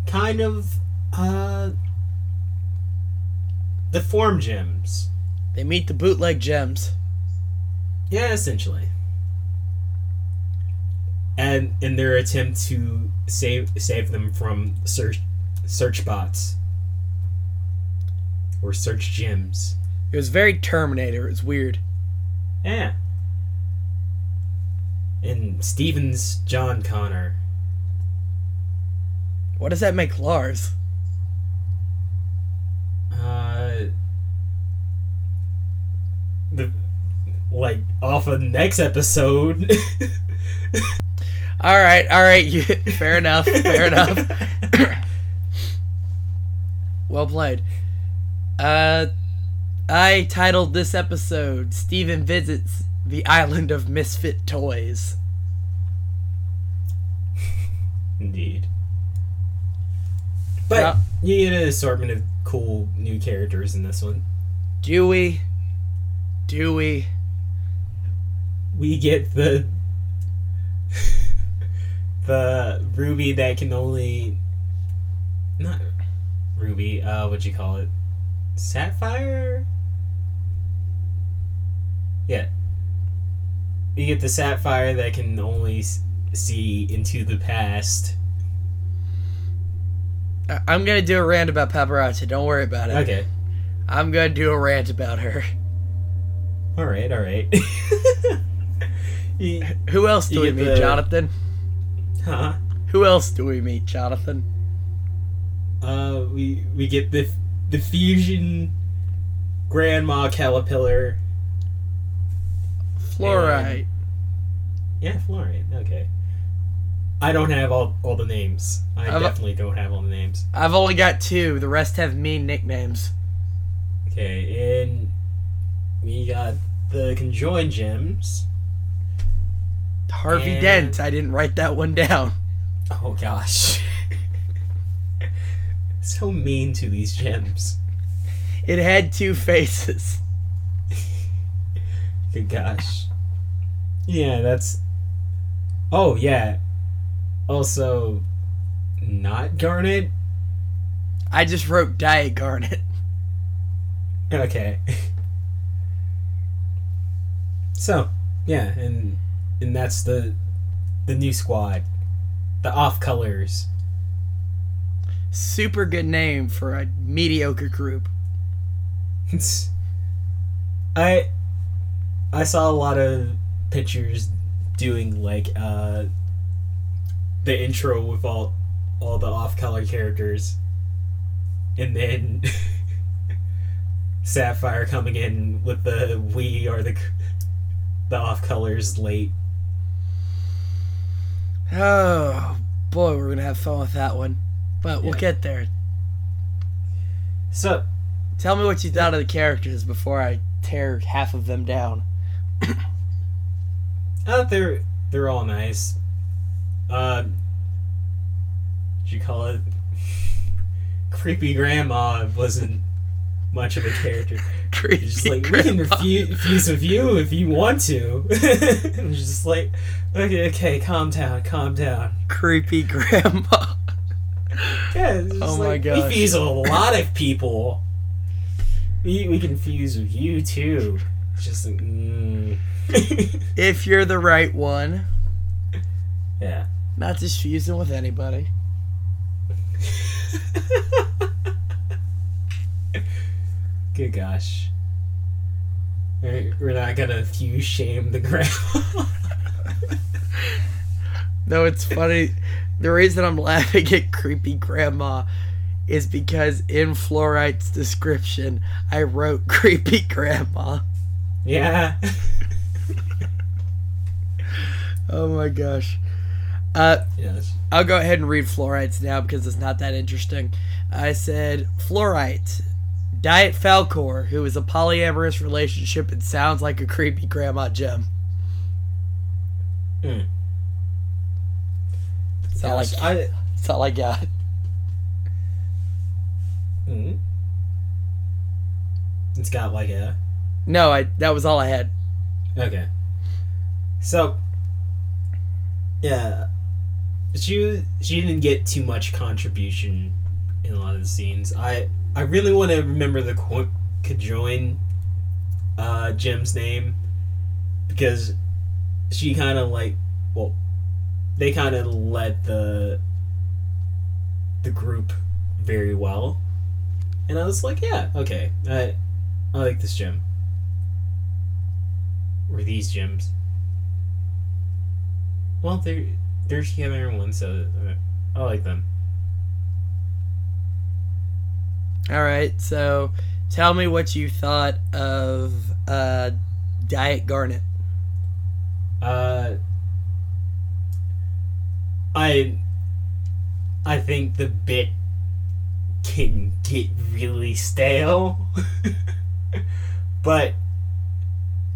S2: Kind of, uh, the form gems.
S1: They meet the bootleg gems.
S2: Yeah, essentially. and in their attempt to save save them from search search bots or search gems.
S1: It was very Terminator. It was weird.
S2: Yeah. And Steven's John Connor.
S1: What does that make Lars?
S2: Uh, the like off of next episode.
S1: All right, all right. You, fair enough. Fair enough. well played. Uh, I titled this episode "Steven visits the island of misfit toys."
S2: Indeed. But
S1: Yeah.
S2: you get an assortment of cool new characters in this one.
S1: Do we? Do we?
S2: We get the the ruby that can only not ruby. Uh, what'd you call it? Sapphire. Yeah. You get the sapphire that can only see into the past.
S1: I'm gonna do a rant about Padparadscha. Don't worry about it.
S2: Okay.
S1: I'm gonna do a rant about her.
S2: All right. All right. You-
S1: Who else do we meet,
S2: the-
S1: Jonathan?
S2: huh?
S1: Who else do we meet, Jonathan?
S2: Uh, we we get the the fusion grandma caterpillar.
S1: Fluorite.
S2: Yeah, fluorite. Okay. I don't have all, all the names. I
S1: I've-
S2: definitely don't have all the names.
S1: I've only got two. The rest have mean nicknames.
S2: Okay, and we got the conjoined gems.
S1: Harvey
S2: And-
S1: Dent. I didn't write that one down.
S2: Oh gosh. so mean to these gems.
S1: It had two faces.
S2: Good gosh. Yeah, that's. Oh yeah. Also, not Garnet.
S1: I just wrote Diet Garnet.
S2: Okay. so, yeah, and and that's the the new squad, the off colors.
S1: Super good name for a mediocre group.
S2: It's, I I saw a lot of pictures doing like uh the intro with all all the off color characters and then Sapphire coming in with the we are the the off colors late.
S1: Oh boy, we're gonna have fun with that one. But we'll
S2: Yeah.
S1: get there.
S2: So
S1: Tell me what you thought of the characters before I tear half of them down.
S2: uh, they're they're all nice. Uh, you call it? Creepy grandma wasn't much of a character.
S1: Creepy
S2: Just like we can
S1: grandma.
S2: refu- fuse with you if you want to. I'm just like, okay, okay, calm down, calm down.
S1: Creepy grandma.
S2: Yeah,
S1: Oh my
S2: like,
S1: gosh.
S2: we fuse a lot of people. We we can fuse with you too. It's just like, mm.
S1: if you're the right one,
S2: yeah.
S1: Not just fusing with anybody.
S2: Good gosh. We're we're not gonna fuse shame the grandma.
S1: No, it's funny. The reason I'm laughing at creepy grandma is because in Fluorite's description, I wrote creepy grandma.
S2: yeah.
S1: Oh my gosh. Uh,
S2: yes.
S1: I'll go ahead and read Fluorites now because it's not that interesting. I said Fluorite, Diet Falcor, who is a polyamorous relationship and sounds like a creepy grandma gem.
S2: Hmm.
S1: That's all I,
S2: I.
S1: that's all I got.
S2: Mm. It's got like a.
S1: No, I that was all I had.
S2: Okay. So. Yeah. She she didn't get too much contribution in a lot of the scenes. I I really want to remember the co- conjoin uh gem's name because she kind of like well they kind of led the the group very well, and I was like, yeah, okay, I I like this gem or these gems. Well, they're they're together in one, so I like them.
S1: All right, so tell me what you thought of uh, Diet Garnet.
S2: Uh, I I think the bit can get really stale, but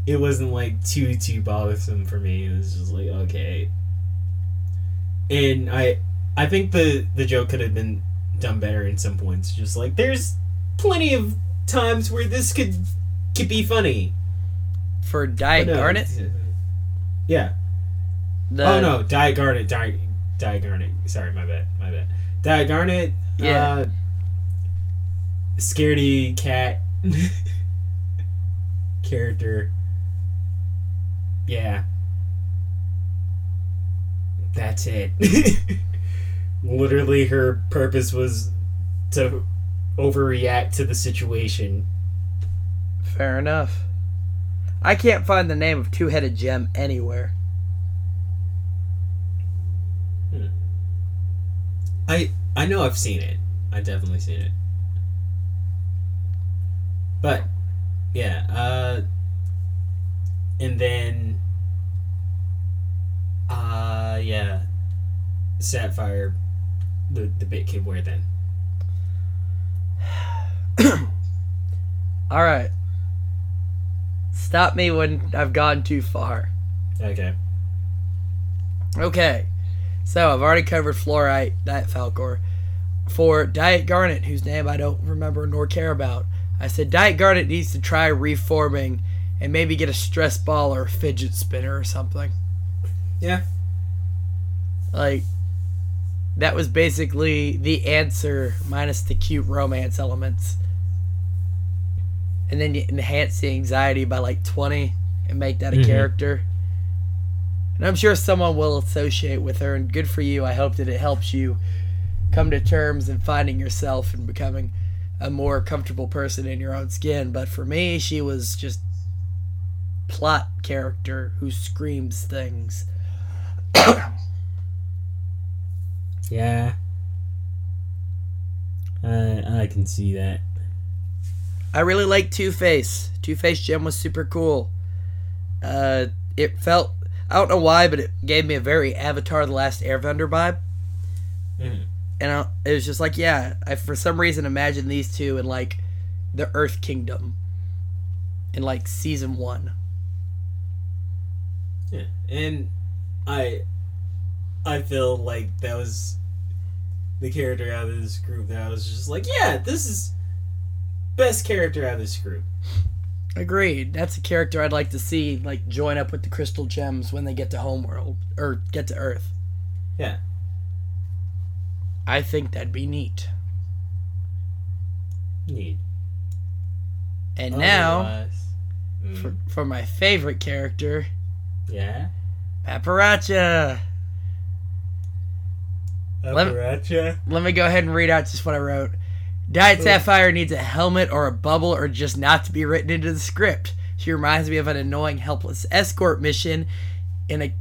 S2: it wasn't like too too bothersome for me. It was just like okay, and I I think the the joke could have been done better in some points. Just like there's plenty of times where this could could be funny.
S1: For Diet
S2: no,
S1: Garnet?
S2: Yeah.
S1: The,
S2: oh no, Diet Garnet, Diet, Diet Garnet. Sorry, my bad, my bad. Diet Garnet.
S1: Yeah.
S2: Uh, scaredy cat character. Yeah. That's it. Literally, her purpose was to overreact to the situation.
S1: Fair enough. I can't find the name of Two Headed Gem anywhere.
S2: I I know I've seen it. I've definitely seen it. But yeah, uh and then uh yeah. Sapphire the the bit kid wear then.
S1: All right. Stop me when I've gone too far.
S2: Okay.
S1: Okay. So I've already covered Fluorite, Diet Falcor. For Diet Garnet, whose name I don't remember nor care about, I said Diet Garnet needs to try reforming and maybe get a stress ball or a fidget spinner or something.
S2: Yeah.
S1: Like, that was basically the answer minus the cute romance elements. And then you enhance the anxiety by like 20 and make that a
S2: Mhm.
S1: character. And I'm sure someone will associate with her, and good for you. I hope that it helps you come to terms and finding yourself and becoming a more comfortable person in your own skin. But for me, she was just plot character who screams things.
S2: Yeah. I I can see that.
S1: I really like Two Face. Two Face Gem was super cool. Uh, it felt I don't know why, but it gave me a very Avatar: The Last Airbender vibe.
S2: Mhm.
S1: And I, it was just like, yeah, I for some reason imagined these two in like the Earth Kingdom in like season one.
S2: Yeah. And I I feel like that was the character out of this group that I was just like, yeah, this is best character out of this group.
S1: Agreed. That's a character I'd like to see like join up with the Crystal Gems when they get to Homeworld or get to Earth.
S2: Yeah.
S1: I think that'd be neat.
S2: Neat.
S1: And now
S2: Mm,
S1: for, for my favorite character,
S2: yeah.
S1: Padparadscha. Let. Let me go ahead and read out just what I wrote. Diet Sapphire needs a helmet or a bubble or just not to be written into the script. She reminds me of an annoying, helpless escort mission in a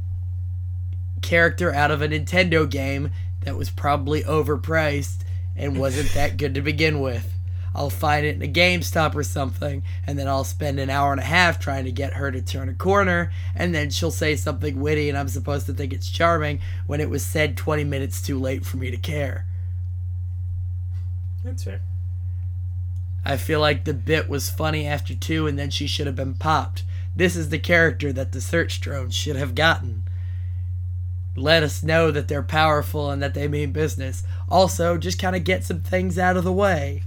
S1: character out of a Nintendo game that was probably overpriced and wasn't that good to begin with. I'll find it in a GameStop or something, and then I'll spend an hour and a half trying to get her to turn a corner, and then she'll say something witty, and I'm supposed to think it's charming when it was said 20 minutes too late for me to care.
S2: That's fair.
S1: I feel like the bit was funny after two, and then she should have been popped. This is the character that the search drones should have gotten. Let us know that they're powerful and that they mean business. Also, just kind of get some things out of the way.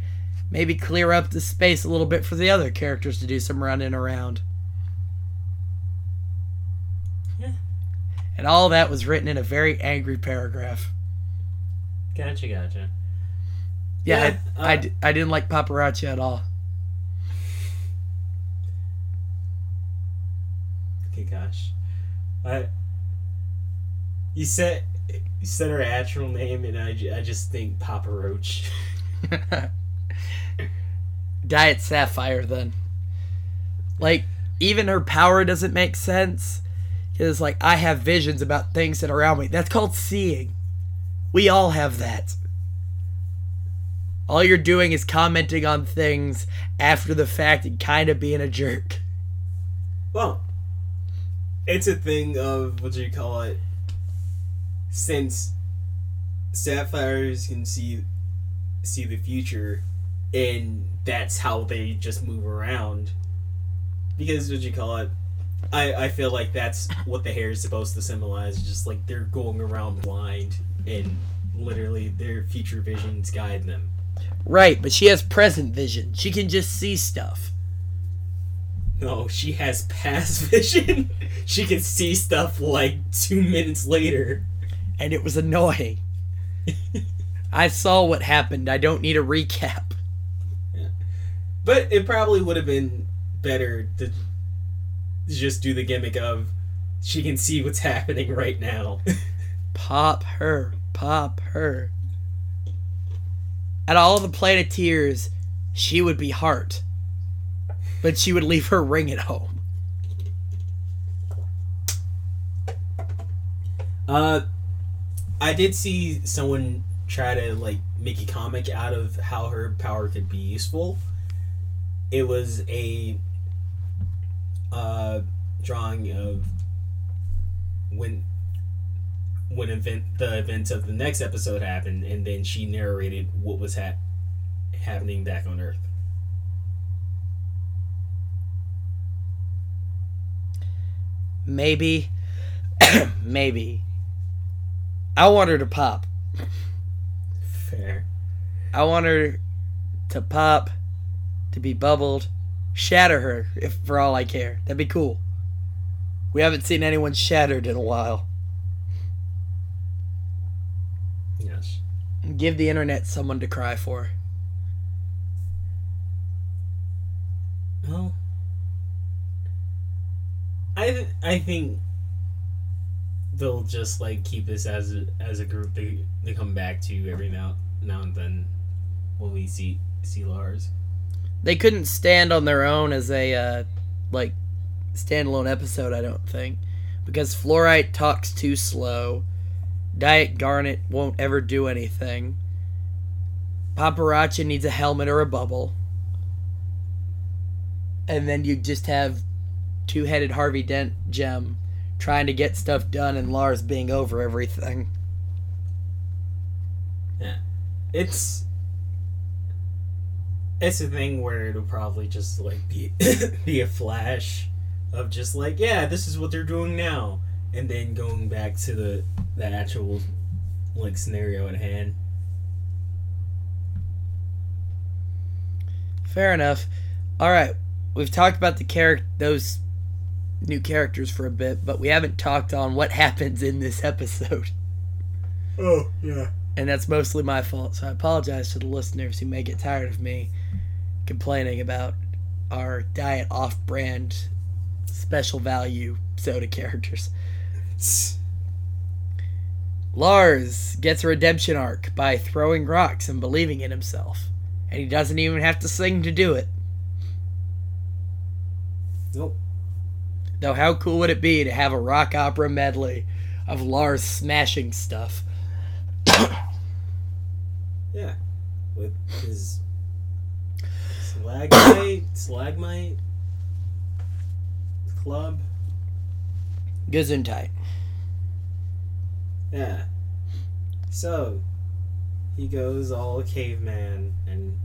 S1: Maybe clear up the space a little bit for the other characters to do some running around.
S2: Yeah.
S1: And all that was written in a very angry paragraph.
S2: Gotcha, gotcha.
S1: Yeah,
S2: Yeah,
S1: I, I,
S2: uh,
S1: d- I didn't like Padparadscha at all.
S2: Okay, gosh. I. You said you said her actual name, and I, I just think Papa Roach.
S1: Diet Sapphire then. Like, even her power doesn't make sense. Because, like, I have visions about things that are around me. That's called seeing. We all have that. All you're doing is commenting on things after the fact and kind of being a jerk.
S2: Well, it's a thing of what do you call it? Since sapphires can see see the future, and that's how they just move around. Because what do you call it? I I feel like that's what the hair is supposed to symbolize. Just like they're going around blind, and literally their future visions guide them.
S1: Right, but she has present vision. She can just see stuff.
S2: No, she has past vision. she can see stuff like two minutes later.
S1: And it was annoying. I saw what happened. I don't need a recap.
S2: But it probably would have been better to just do the gimmick of she can see what's happening right now.
S1: Pop her. Pop her. At all the Planeteers, she would be Heart. But she would leave her ring at home.
S2: uh, I did see someone try to like make a comic out of how her power could be useful. It was a uh, drawing of when when event the events of the next episode happened, and then she narrated what was hap happening back on Earth.
S1: Maybe. Maybe. I want her to pop.
S2: Fair.
S1: I want her to pop, to be bubbled, shatter her, if for all I care. That'd be cool. We haven't seen anyone shattered in a while.
S2: Yes.
S1: Give the internet someone to cry for.
S2: Well, I th- I think they'll just like keep this as a, as a group they they come back to every now now and then. Will we see see Lars?
S1: They couldn't stand on their own as a uh, like standalone episode, I don't think, because Fluorite talks too slow. Diet Garnet won't ever do anything. Paparazzi needs a helmet or a bubble. And then you just have two headed Harvey Dent gem trying to get stuff done and Lars being over everything. Yeah.
S2: It's it's a thing where it'll probably just like be be a flash of just like yeah this is what they're doing now and then going back to the the actual like scenario at hand.
S1: Fair enough. All right, we've talked about the character, those new characters for a bit, but we haven't talked on what happens in this episode,
S2: Oh yeah.
S1: and that's mostly my fault. So I apologize to the listeners who may get tired of me complaining about our diet off-brand special value soda characters. Lars gets a redemption arc by throwing rocks and believing in himself, and he doesn't even have to sing to do it.
S2: Nope.
S1: Though, how cool would it be to have a rock opera medley of Lars smashing stuff?
S2: Yeah. With his slagmite, slagmite club.
S1: Gesundheit.
S2: Yeah. So he goes all caveman and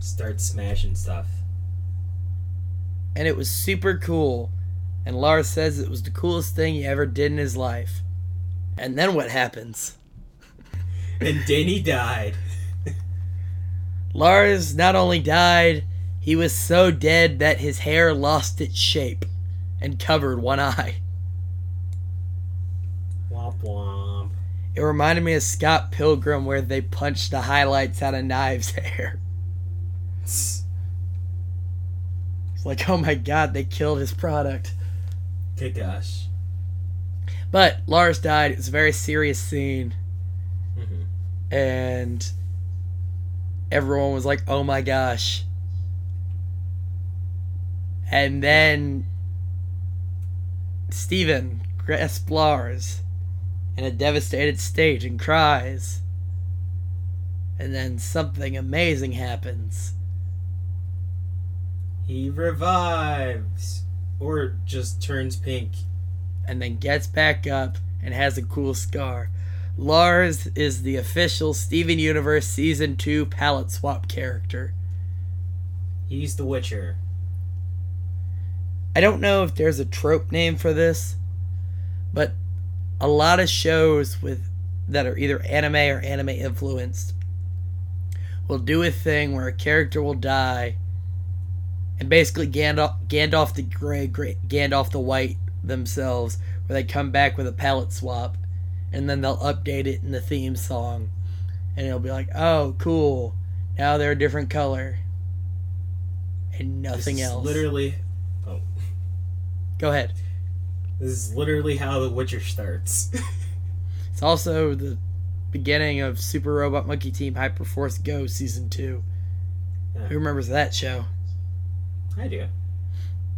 S2: starts smashing stuff.
S1: And it was super cool. And Lars says it was the coolest thing he ever did in his life. And then what happens?
S2: And then he died.
S1: Lars not only died, he was so dead that his hair lost its shape and covered one eye.
S2: Womp womp.
S1: It reminded me of Scott Pilgrim where they punched the highlights out of Knives' hair. It's like, oh my god, they killed his product.
S2: Good gosh.
S1: But Lars died. It was a very serious scene,
S2: Mhm.
S1: and everyone was like, "Oh my gosh!" And then Steven grasps Lars in a devastated state and cries. And then something amazing happens.
S2: He revives, or just turns pink.
S1: and then gets back up and has a cool scar. Lars is the official Steven Universe Season 2 palette swap character.
S2: He's the Witcher.
S1: I don't know if there's a trope name for this, but a lot of shows with that are either anime or anime influenced will do a thing where a character will die and basically Gandalf, Gandalf the Grey, Gandalf the White themselves, where they come back with a palette swap and then they'll update it in the theme song and it'll be like, oh, cool, now they're a different color and nothing else.
S2: Literally,
S1: Go ahead.
S2: this is literally how The Witcher starts.
S1: It's also the beginning of Super Robot Monkey Team Hyperforce Go Season 2.
S2: Yeah.
S1: Who remembers that show?
S2: I do.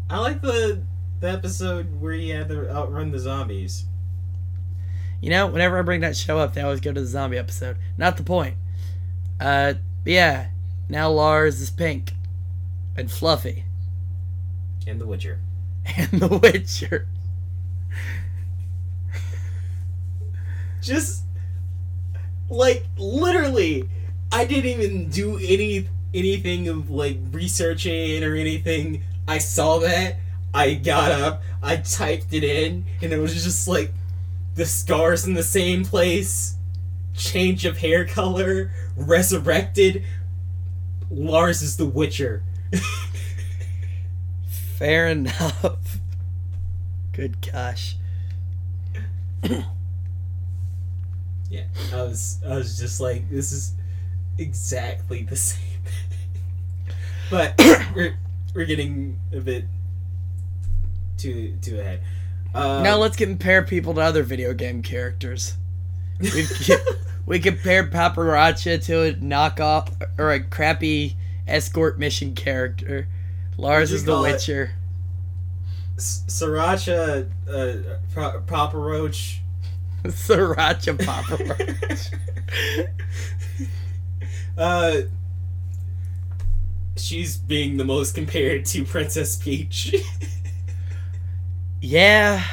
S2: I like the the episode where you had to outrun the zombies.
S1: You know, whenever I bring that show up, they always go to the zombie episode. Not the point. Uh, but yeah, now Lars is pink and fluffy
S2: And The Witcher.
S1: And The Witcher.
S2: Just like literally, I didn't even do any anything of like researching or anything. I saw that. I got up. I typed it in, and it was just like the scars in the same place, change of hair color, resurrected. Lars is the Witcher.
S1: Fair enough. Good gosh.
S2: Yeah, I was I was just like, this is exactly the same. but we're we're getting a bit too too ahead. Um,
S1: now let's compare people to other video game characters. We've, we compared Paparazzi to a knockoff or a crappy escort mission character. Lars is the
S2: it?
S1: Witcher.
S2: S- Sriracha, uh, Pro- Papa Roach.
S1: Sriracha Paparazzi.
S2: uh, she's being the most compared to Princess Peach.
S1: yeah.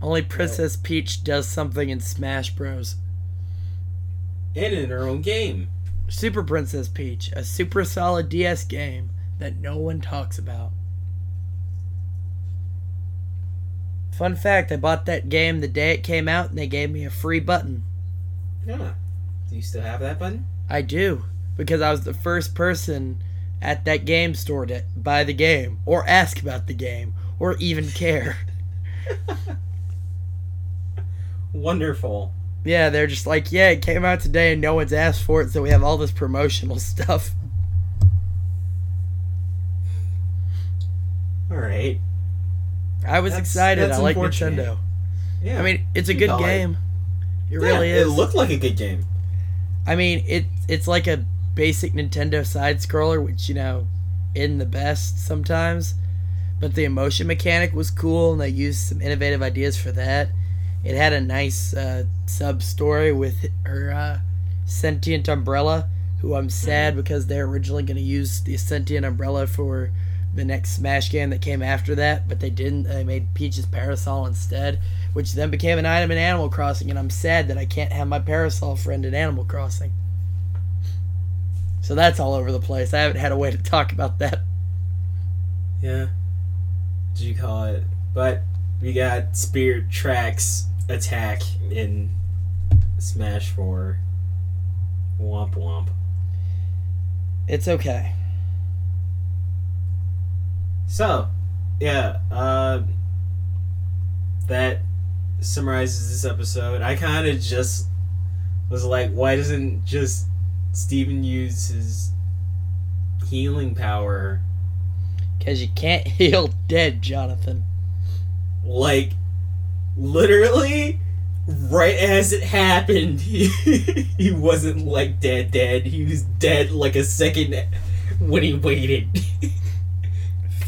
S1: Only Princess Peach does something in Smash Bros.
S2: and in her own game.
S1: Super Princess Peach, a super solid DS game that no one talks about. Fun fact, I bought that game the day it came out and they gave me a free button.
S2: Yeah. Do you still have that button?
S1: I do, because I was the first person at that game store to buy the game, or ask about the game, or even care.
S2: Wonderful.
S1: Yeah, they're just like, yeah, it came out today and no one's asked for it, so we have all this promotional stuff.
S2: All right.
S1: I was
S2: That's-
S1: excited.
S2: that's
S1: I like. Nintendo.
S2: Yeah.
S1: I mean, it's a good game. It
S2: Yeah,
S1: really is.
S2: It looked like a good game.
S1: I mean, it it's like a basic Nintendo side scroller, which you know, in the best sometimes. But the emotion mechanic was cool, and they used some innovative ideas for that. It had a nice uh, sub story with her uh, sentient umbrella, who I'm sad because they're originally going to use the sentient umbrella for the next Smash game that came after that, but they didn't. They made Peach's parasol instead, which then became an item in Animal Crossing, and I'm sad that I can't have my parasol friend in Animal Crossing. So that's all over the place. I haven't had a way to talk about that.
S2: Yeah. Did you call it? But we got Spirit Tracks attack in Smash 4. Womp womp.
S1: It's okay.
S2: So, yeah, uh, that summarizes this episode. I kind of just was like, why doesn't just Steven use his healing power
S1: Because you can't heal dead, Jonathan.
S2: like literally, right as it happened, he, he wasn't like dead, dead. He was dead like a second when he waited.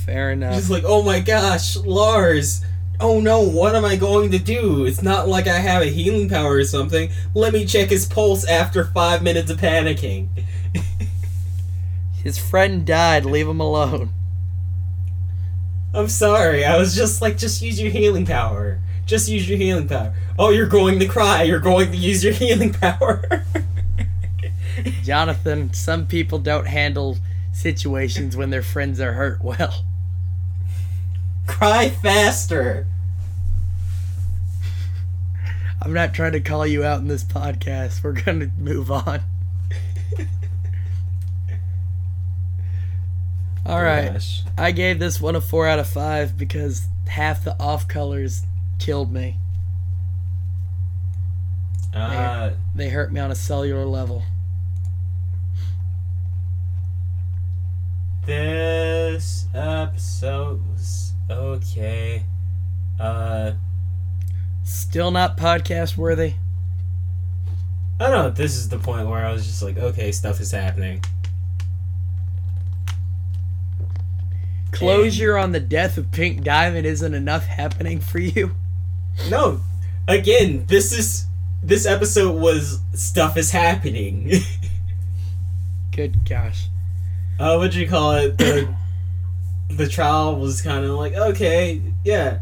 S1: Fair enough.
S2: Just like, oh my gosh, Lars. Oh no, what am I going to do? It's not like I have a healing power or something. Let me check his pulse after five minutes of panicking.
S1: His friend died. Leave him alone.
S2: I'm sorry. I was just like, just use your healing power. Just use your healing power. Oh, you're going to cry. You're going to use your healing power.
S1: Jonathan, some people don't handle situations when their friends are hurt well.
S2: cry faster.
S1: I'm not trying to call you out in this podcast. We're going to move on. All right.
S2: Gosh.
S1: I gave this one a 4 out of 5 because half the off colors killed me.
S2: Uh,
S1: They hurt me on a cellular level.
S2: this episode was okay. Uh,
S1: Still not podcast worthy.
S2: I don't know. This is the point where I was just like, okay, stuff is happening.
S1: Closure on the death of Pink Diamond isn't enough happening for you.
S2: No, again, this is this episode was stuff is happening.
S1: Good gosh.
S2: uh, what do you call it? The the trial was kind of like okay, yeah,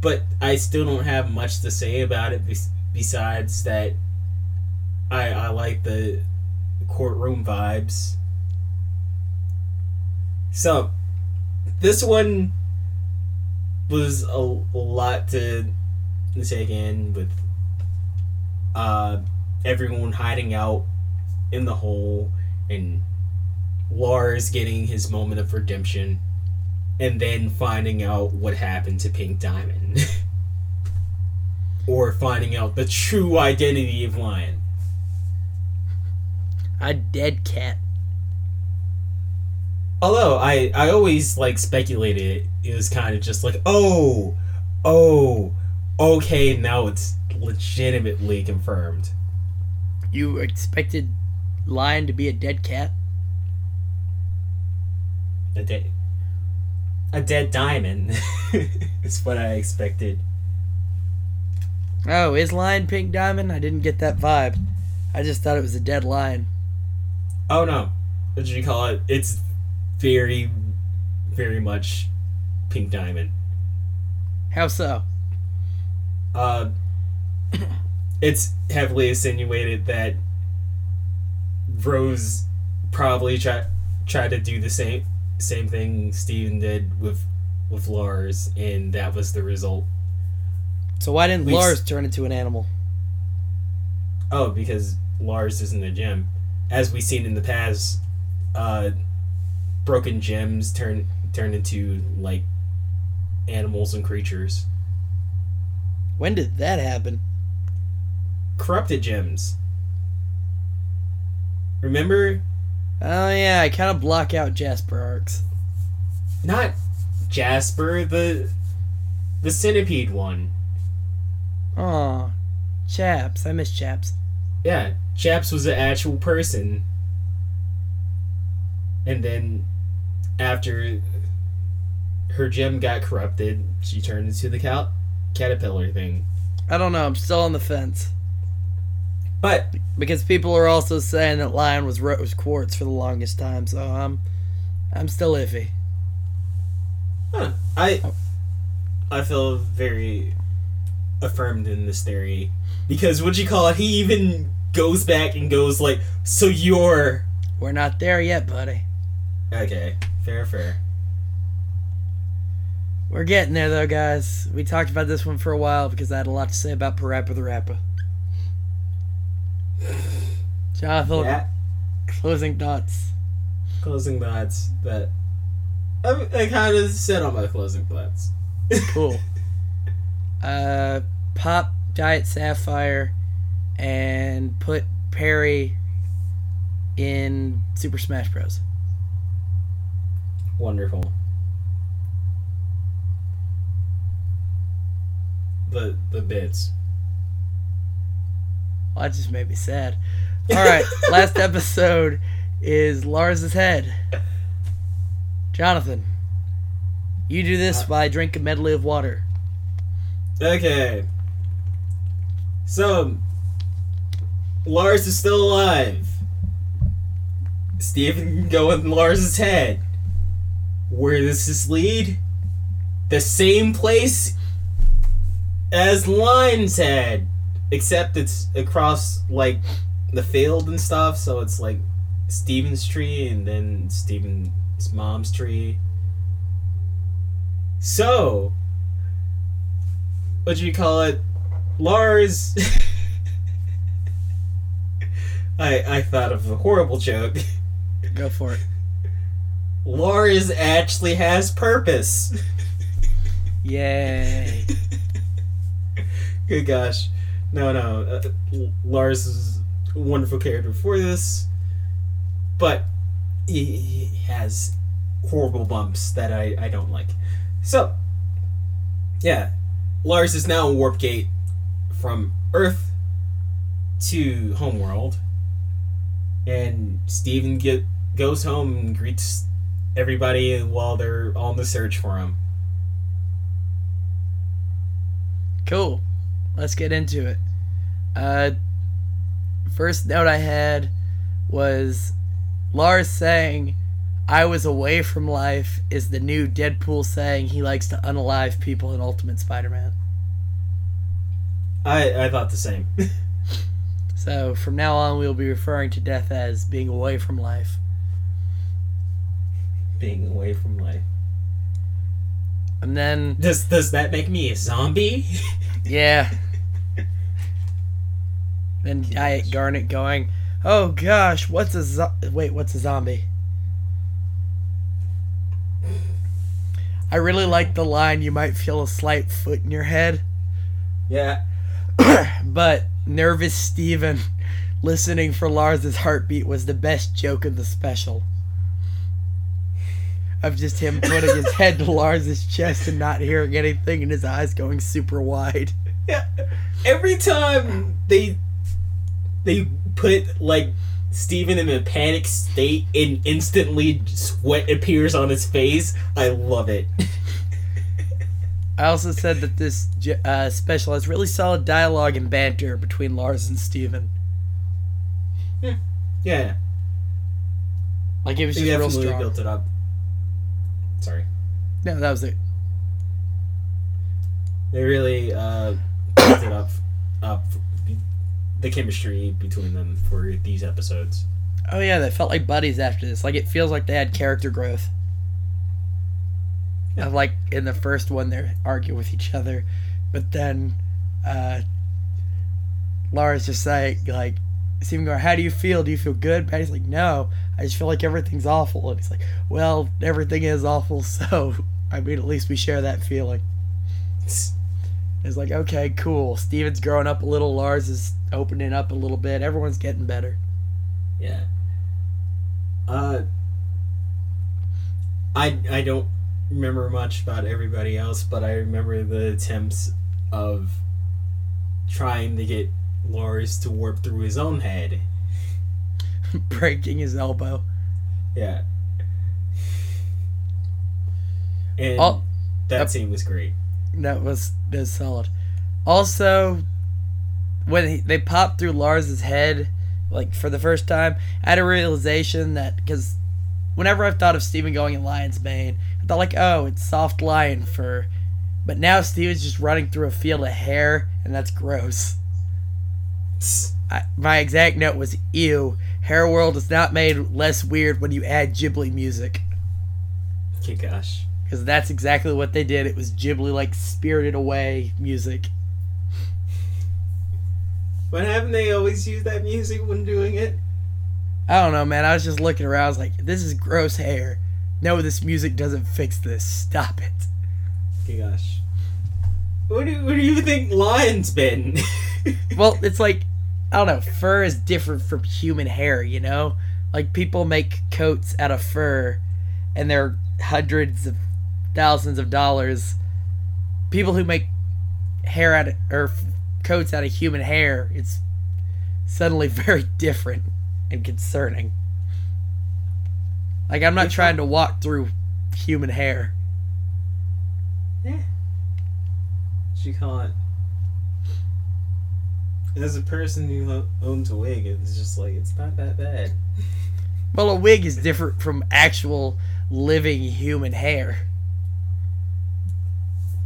S2: but I still don't have much to say about it bes- besides that I I like the courtroom vibes. So this one was a, a lot to in with uh everyone hiding out in the hole and Lars getting his moment of redemption and then finding out what happened to Pink Diamond. or finding out the true identity of Lion.
S1: A dead cat.
S2: Although I, I always like speculated it was kind of just like, oh, oh, okay, now it's legitimately confirmed.
S1: You expected Lion to be a dead cat?
S2: A dead, a dead diamond is what I expected.
S1: Oh, is Lion Pink Diamond? I didn't get that vibe. I just thought it was a dead lion.
S2: Oh no, what did you call it? It's very, very much pink diamond.
S1: How so?
S2: Uh, it's heavily insinuated that Rose probably tried tried to do the same same thing Steven did with with Lars, and that was the result.
S1: So why didn't
S2: We s-
S1: Lars turn into an animal?
S2: Oh, because Lars isn't a gem. As we've seen in the past, uh, broken gems turn turn into like animals and creatures.
S1: When did that happen?
S2: Corrupted gems. Remember,
S1: Oh yeah, I kind of block out Jasper arcs.
S2: not Jasper, the the centipede one.
S1: Aw, Chaps. I miss Chaps.
S2: Yeah, Chaps was an actual person. And then after her gem got corrupted, she turned into the cal- caterpillar thing.
S1: I don't know. I'm still on the fence
S2: But
S1: because people are also saying that Lion was rose quartz for the longest time. So I'm, I'm still iffy.
S2: huh, I I feel very affirmed in this theory because what you call it, he even goes back and goes like, "So you're
S1: We're not there yet, buddy.
S2: okay, fair, fair."
S1: We're getting there though, guys. We talked about this one for a while because I had a lot to say about Parappa the Rapper. Jonathan,
S2: Yeah.
S1: closing thoughts.
S2: closing thoughts that I, I kind of said all my closing thoughts.
S1: Cool. uh, pop Diet Sapphire and put Perry in Super Smash Bros.
S2: Wonderful. The the bits.
S1: Well, that just made me sad. All right, last episode is Lars's head. Jonathan, you do this
S2: Uh,
S1: by drink a medley of water.
S2: Okay. So, Lars is still alive. Steven can go with Lars's head. Where does this lead? The same place as Lion's head. Except it's across, like, the field and stuff, so it's like Steven's tree and then Steven's mom's tree. So, what do you call it? Lars. I I thought of a horrible joke.
S1: Go for it.
S2: Lars actually has purpose.
S1: Yay.
S2: Good gosh, no no. Uh, Lars is a wonderful character for this, but he, he has horrible bumps that I I don't like. So, yeah, Lars is now in Warp Gate from Earth to Homeworld, and Steven get goes home and greets everybody while they're on the search for him.
S1: Cool. Let's get into it. Uh, first note I had was Lars saying, I was away from life is the new Deadpool saying he likes to unalive people in Ultimate Spider Man.
S2: I I thought the same.
S1: So from now on, we'll be referring to death as being away from life.
S2: Being away from life.
S1: And then,
S2: Does does that make me a zombie?
S1: yeah. Then Diet Garnet going, oh gosh, what's a zo- wait, what's a zombie? I really like the line, you might feel a slight foot in your head.
S2: yeah.
S1: but nervous Steven listening for Lars's heartbeat was the best joke of the special. Of just him putting his head to Lars's chest and not hearing anything and his eyes going super wide.
S2: Yeah. Every time they they put like Steven in a panic state and instantly sweat appears on his face, I love it.
S1: I also said that this uh, special has really solid dialogue and banter between Lars and Steven.
S2: Yeah. yeah.
S1: Like it was
S2: They
S1: just real strong.
S2: built it up. Sorry.
S1: No, that was it.
S2: They really uh built it up up the chemistry between them for these episodes.
S1: Oh yeah, they felt like buddies after this. Like it feels like they had character growth. Of like in the first one they argue with each other, but then uh Laura's just like like Steven going, How do you feel? Do you feel good? Patty's like, No, I just feel like everything's awful and he's like, Well, everything is awful, so I mean at least we share that feeling. It's like, okay, cool. Steven's growing up a little, Lars is opening up a little bit, everyone's getting better.
S2: Yeah. Uh I I don't remember much about everybody else, but I remember the attempts of trying to get Lars to warp through his own head.
S1: Breaking his elbow.
S2: Yeah. And
S1: Oh,
S2: that
S1: yep.
S2: scene was great.
S1: That was that was solid. Also, when he, they popped through Lars's head, like for the first time, I had a realization that because whenever I've thought of Steven going in lion's mane, I thought like, oh, it's soft lion fur, but now Steven's just running through a field of hair, and that's gross. I, my exact note was, ew. Hair World is not made less weird when you add Ghibli music.
S2: Okay, gosh.
S1: Because that's exactly what they did. It was Ghibli, like, spirited away music.
S2: But haven't they always used that music when doing it?
S1: I don't know, man. I was just looking around. I was like, this is gross hair. No, this music doesn't fix this. Stop it.
S2: Okay, gosh. What do, what do you think Lion's been?
S1: Well, it's like, I don't know. Fur is different from human hair, you know? Like, people make coats out of fur, and they're hundreds of thousands of dollars. People who make hair out of, or coats out of human hair, it's suddenly very different and concerning. Like I'm not trying to walk through human hair.
S2: Yeah. Call it? As a person who owns a wig, it's just like it's not that bad.
S1: Well, a wig is different from actual living human hair.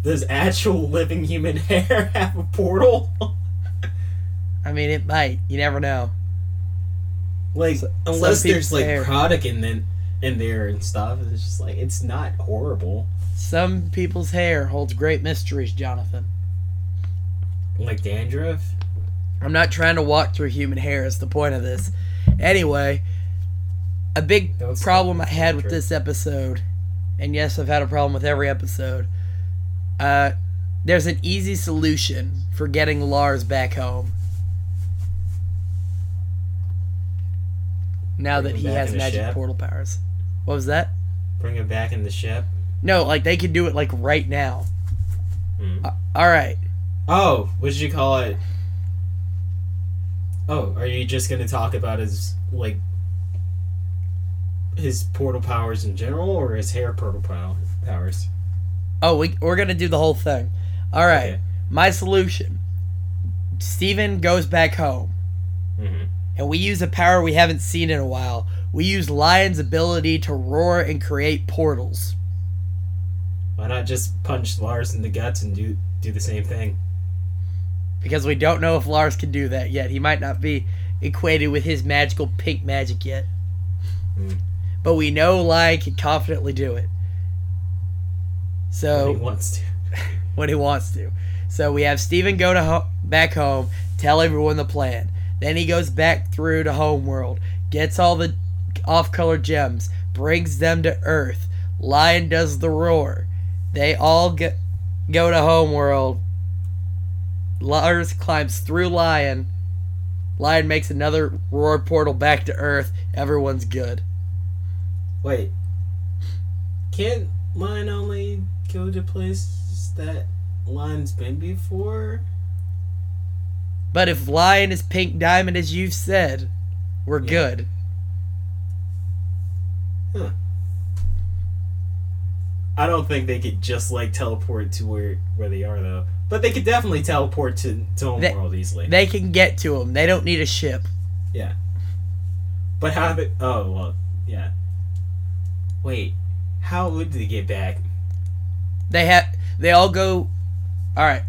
S2: Does actual living human hair have a portal?
S1: I mean, it might. You never know.
S2: like unless there's like
S1: hair.
S2: product in then in there and stuff, it's just like it's not horrible.
S1: Some people's hair holds great mysteries, Jonathan.
S2: Like dandruff.
S1: I'm not trying to walk through human hair. Is the point of this? Anyway, a big problem I had with this episode, and yes, I've had a problem with every episode. Uh, there's an easy solution for getting Lars back home. Now
S2: Bring
S1: that he has magic
S2: ship?
S1: portal powers. What was that?
S2: Bring him back in the ship.
S1: No, like they could do it like right now.
S2: Hmm.
S1: Uh, all right.
S2: Oh, what did you call it? Oh, are you just gonna talk about his like his portal powers in general, or his hair portal pow- powers?
S1: Oh, we, we're gonna do the whole thing. All right.
S2: Okay.
S1: My solution. Steven goes back home,
S2: Mm-hmm.
S1: and we use a power we haven't seen in a while. We use Lion's ability to roar and create portals.
S2: Why not just punch Lars in the guts and do do the same thing?
S1: Because we don't know if Lars can do that yet. He might not be equated with his magical pink magic yet.
S2: Hmm.
S1: But we know Lion can confidently do it. So When
S2: he wants to.
S1: when he wants to. So we have Steven go to ho- back home, tell everyone the plan. Then he goes back through to Homeworld, gets all the off-color gems, brings them to Earth. Lion does the roar. They all get, go to Homeworld. Lars climbs through Lion. Lion makes another roar portal back to Earth. Everyone's good.
S2: Wait, can't Lion only go to places that Lion's been before?
S1: But if Lion is Pink Diamond, as you've said, we're
S2: Yeah.
S1: good.
S2: I don't think they could just like teleport to where where they are though. But they could definitely teleport to to
S1: They-
S2: Homeworld easily.
S1: They can get to them. They don't need a ship.
S2: yeah. But how they? Oh well, yeah. Wait, how would they get back?
S1: They have. They all go. All right.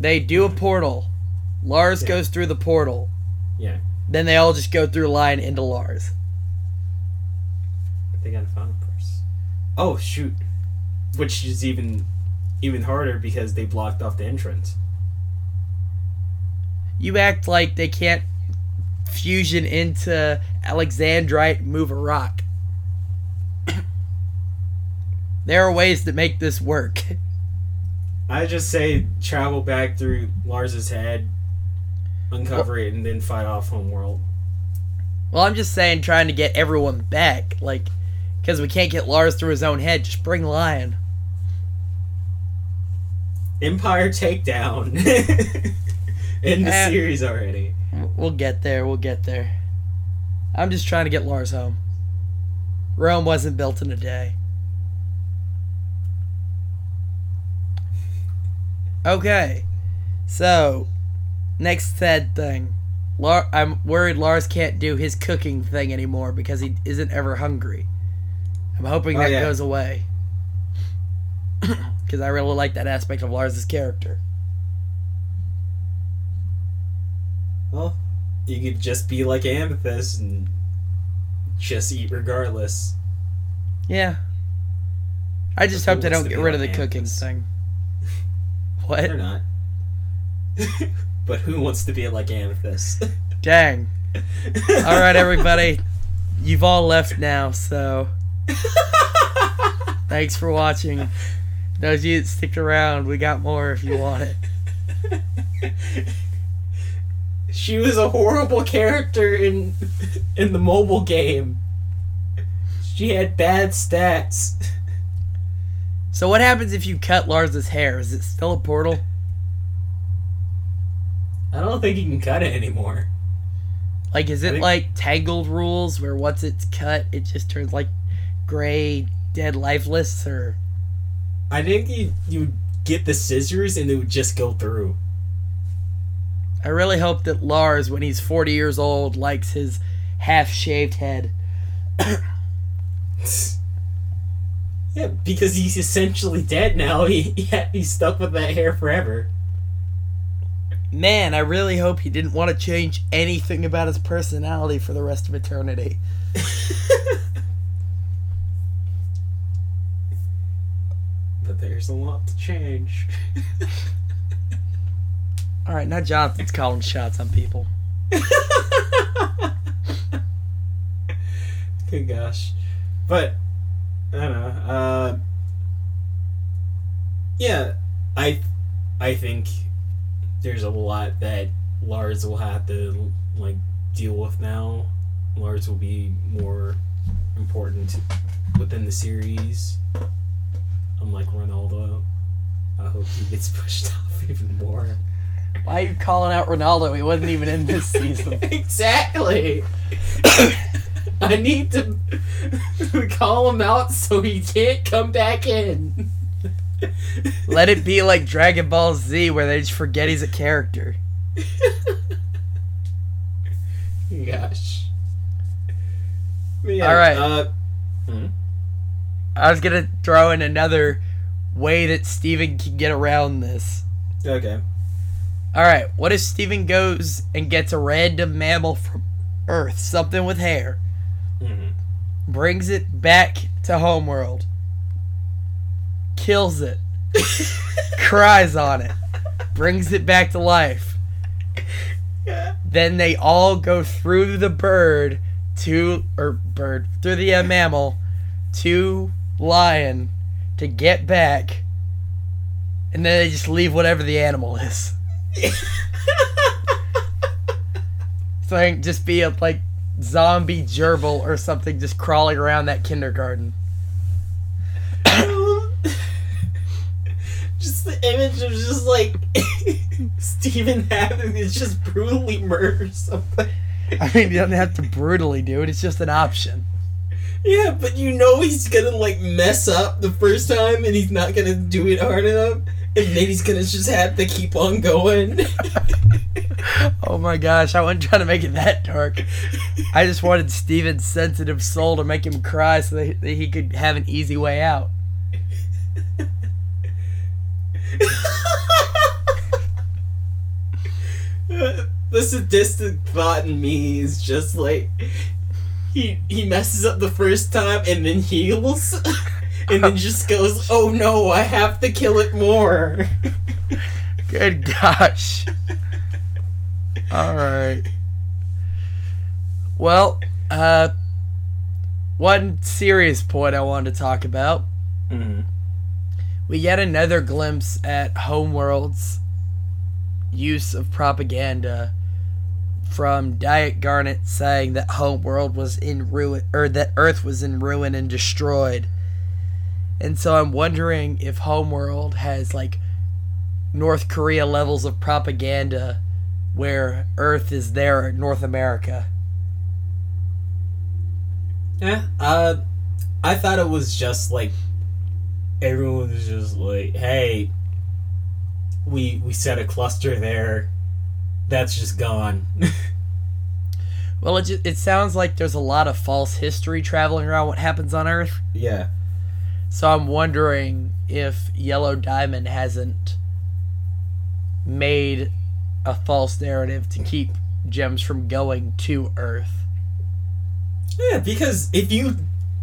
S1: They do a portal. Lars
S2: Yeah.
S1: goes through the portal.
S2: Yeah,
S1: Then they all just go through Lion into Lars.
S2: they gotta find him first. Oh shoot, which is even even harder because they blocked off the entrance.
S1: You act like they can't fusion into Alexandrite move a rock. there are ways to make this work.
S2: I just say travel back through Lars's head, uncover it, and then fight off Homeworld.
S1: Well, I'm just saying, trying to get everyone back, like, because we can't get Lars through his own head. Just bring Lion.
S2: Empire Takedown in the
S1: Eh.
S2: series already.
S1: We'll get there. We'll get there. I'm just trying to get Lars home. Rome wasn't built in a day. Okay, so next sad thing. Lar- I'm worried Lars can't do his cooking thing anymore because he isn't ever hungry. I'm hoping
S2: Oh,
S1: that
S2: yeah.
S1: goes away. Because I really like that aspect of Lars's character.
S2: Well, you could just be like Amethyst and just eat regardless.
S1: Yeah. I just hope they don't get rid of the cooking thing.
S2: They're
S1: What?
S2: not. but who wants to be like Amethyst?
S1: Dang. All right, everybody. You've all left now, so thanks for watching. Those of you that stick around, we got more if you want it.
S2: she was a horrible character in in the mobile game. She had bad stats.
S1: So what happens if you cut Lars's hair? Is it still a portal?
S2: I don't think you can cut it anymore.
S1: Like, is it
S2: think-
S1: like Tangled rules where once it's cut, it just turns like gray, dead, lifeless? Or
S2: I think you you get the scissors and it would just go through.
S1: I really hope that Lars, when he's 40 years old, likes his half shaved head.
S2: Yeah, because he's essentially dead now. He, yeah, he's stuck with that hair forever.
S1: Man, I really hope he didn't want to change anything about his personality for the rest of eternity.
S2: there's a lot to change.
S1: All right, now Jonathan's calling shots on people.
S2: Good gosh. But I don't know. Uh Yeah, I I think there's a lot that Lars will have to like deal with now. Lars will be more important within the series. Unlike Ronaldo. I hope he gets pushed off even more.
S1: Why are you calling out Ronaldo? He wasn't even in this season.
S2: exactly. I need to call him out so he can't come back in.
S1: Let it be like Dragon Ball Z, where they just forget he's a character.
S2: Gosh. Yeah,
S1: All right.
S2: Uh,
S1: I was gonna throw in another way that Steven can get around this.
S2: okay.
S1: All right, what if Steven goes and gets a random mammal from Earth, something with hair,
S2: Mhm.
S1: brings it back to Homeworld, kills it, cries on it, brings it back to life. Then they all go through the bird to or bird through the uh, mammal to lion to get back, and then they just leave whatever the animal is. So I can just be a like zombie gerbil or something just crawling around that kindergarten.
S2: just the image of just like Steven having is just brutally murder something.
S1: I mean, you don't have to brutally do it. It's just an option.
S2: Yeah, but you know he's gonna like mess up the first time and he's not gonna do it hard enough. And then he's gonna just have to keep on going.
S1: Oh my gosh, I wasn't trying to make it that dark. I just wanted Steven's sensitive soul to make him cry so that he could have an easy way out.
S2: the sadistic thought in me is just like he he messes up the first time and then heals and then just goes, "Oh no, I have to kill it more."
S1: Good gosh. All right. Well, uh, one serious point I wanted to talk about.
S2: Mhm.
S1: We get another glimpse at Homeworld's use of propaganda from Diet Garnet saying that Homeworld was in ruin or that Earth was in ruin and destroyed. And so I'm wondering if Homeworld has like North Korea levels of propaganda where Earth is there in North America.
S2: Yeah. Uh, I thought it was just like everyone was just like, "Hey, we we set a cluster there. That's just gone."
S1: Well, it, just, it sounds like there's a lot of false history traveling around what happens on Earth.
S2: yeah.
S1: So I'm wondering if Yellow Diamond hasn't made a false narrative to keep gems from going to Earth.
S2: Yeah, because if you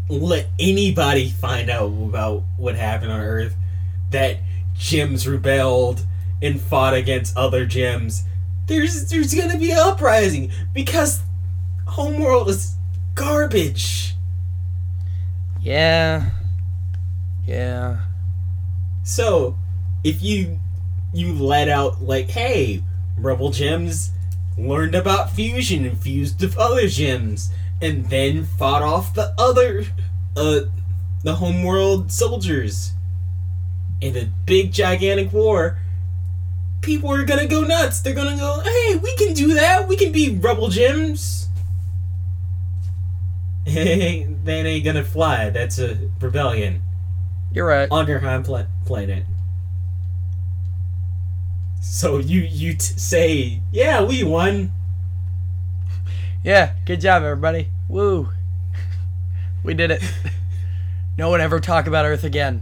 S2: let anybody find out about what happened on Earth, that gems rebelled and fought against other gems, there's there's gonna be an uprising because Homeworld is garbage.
S1: Yeah. Yeah.
S2: So, if you you let out like, hey, rebel gems learned about fusion and fused with other gems, and then fought off the other, uh, the homeworld soldiers in a big gigantic war. People are gonna go nuts. They're gonna go, hey, we can do that. We can be rebel gyms. Hey, that ain't gonna fly. That's a rebellion
S1: You're right.
S2: on your home pla- planet. So you you t- say, yeah, we won.
S1: Yeah, good job, everybody. Woo. We did it. No one ever talk about Earth again.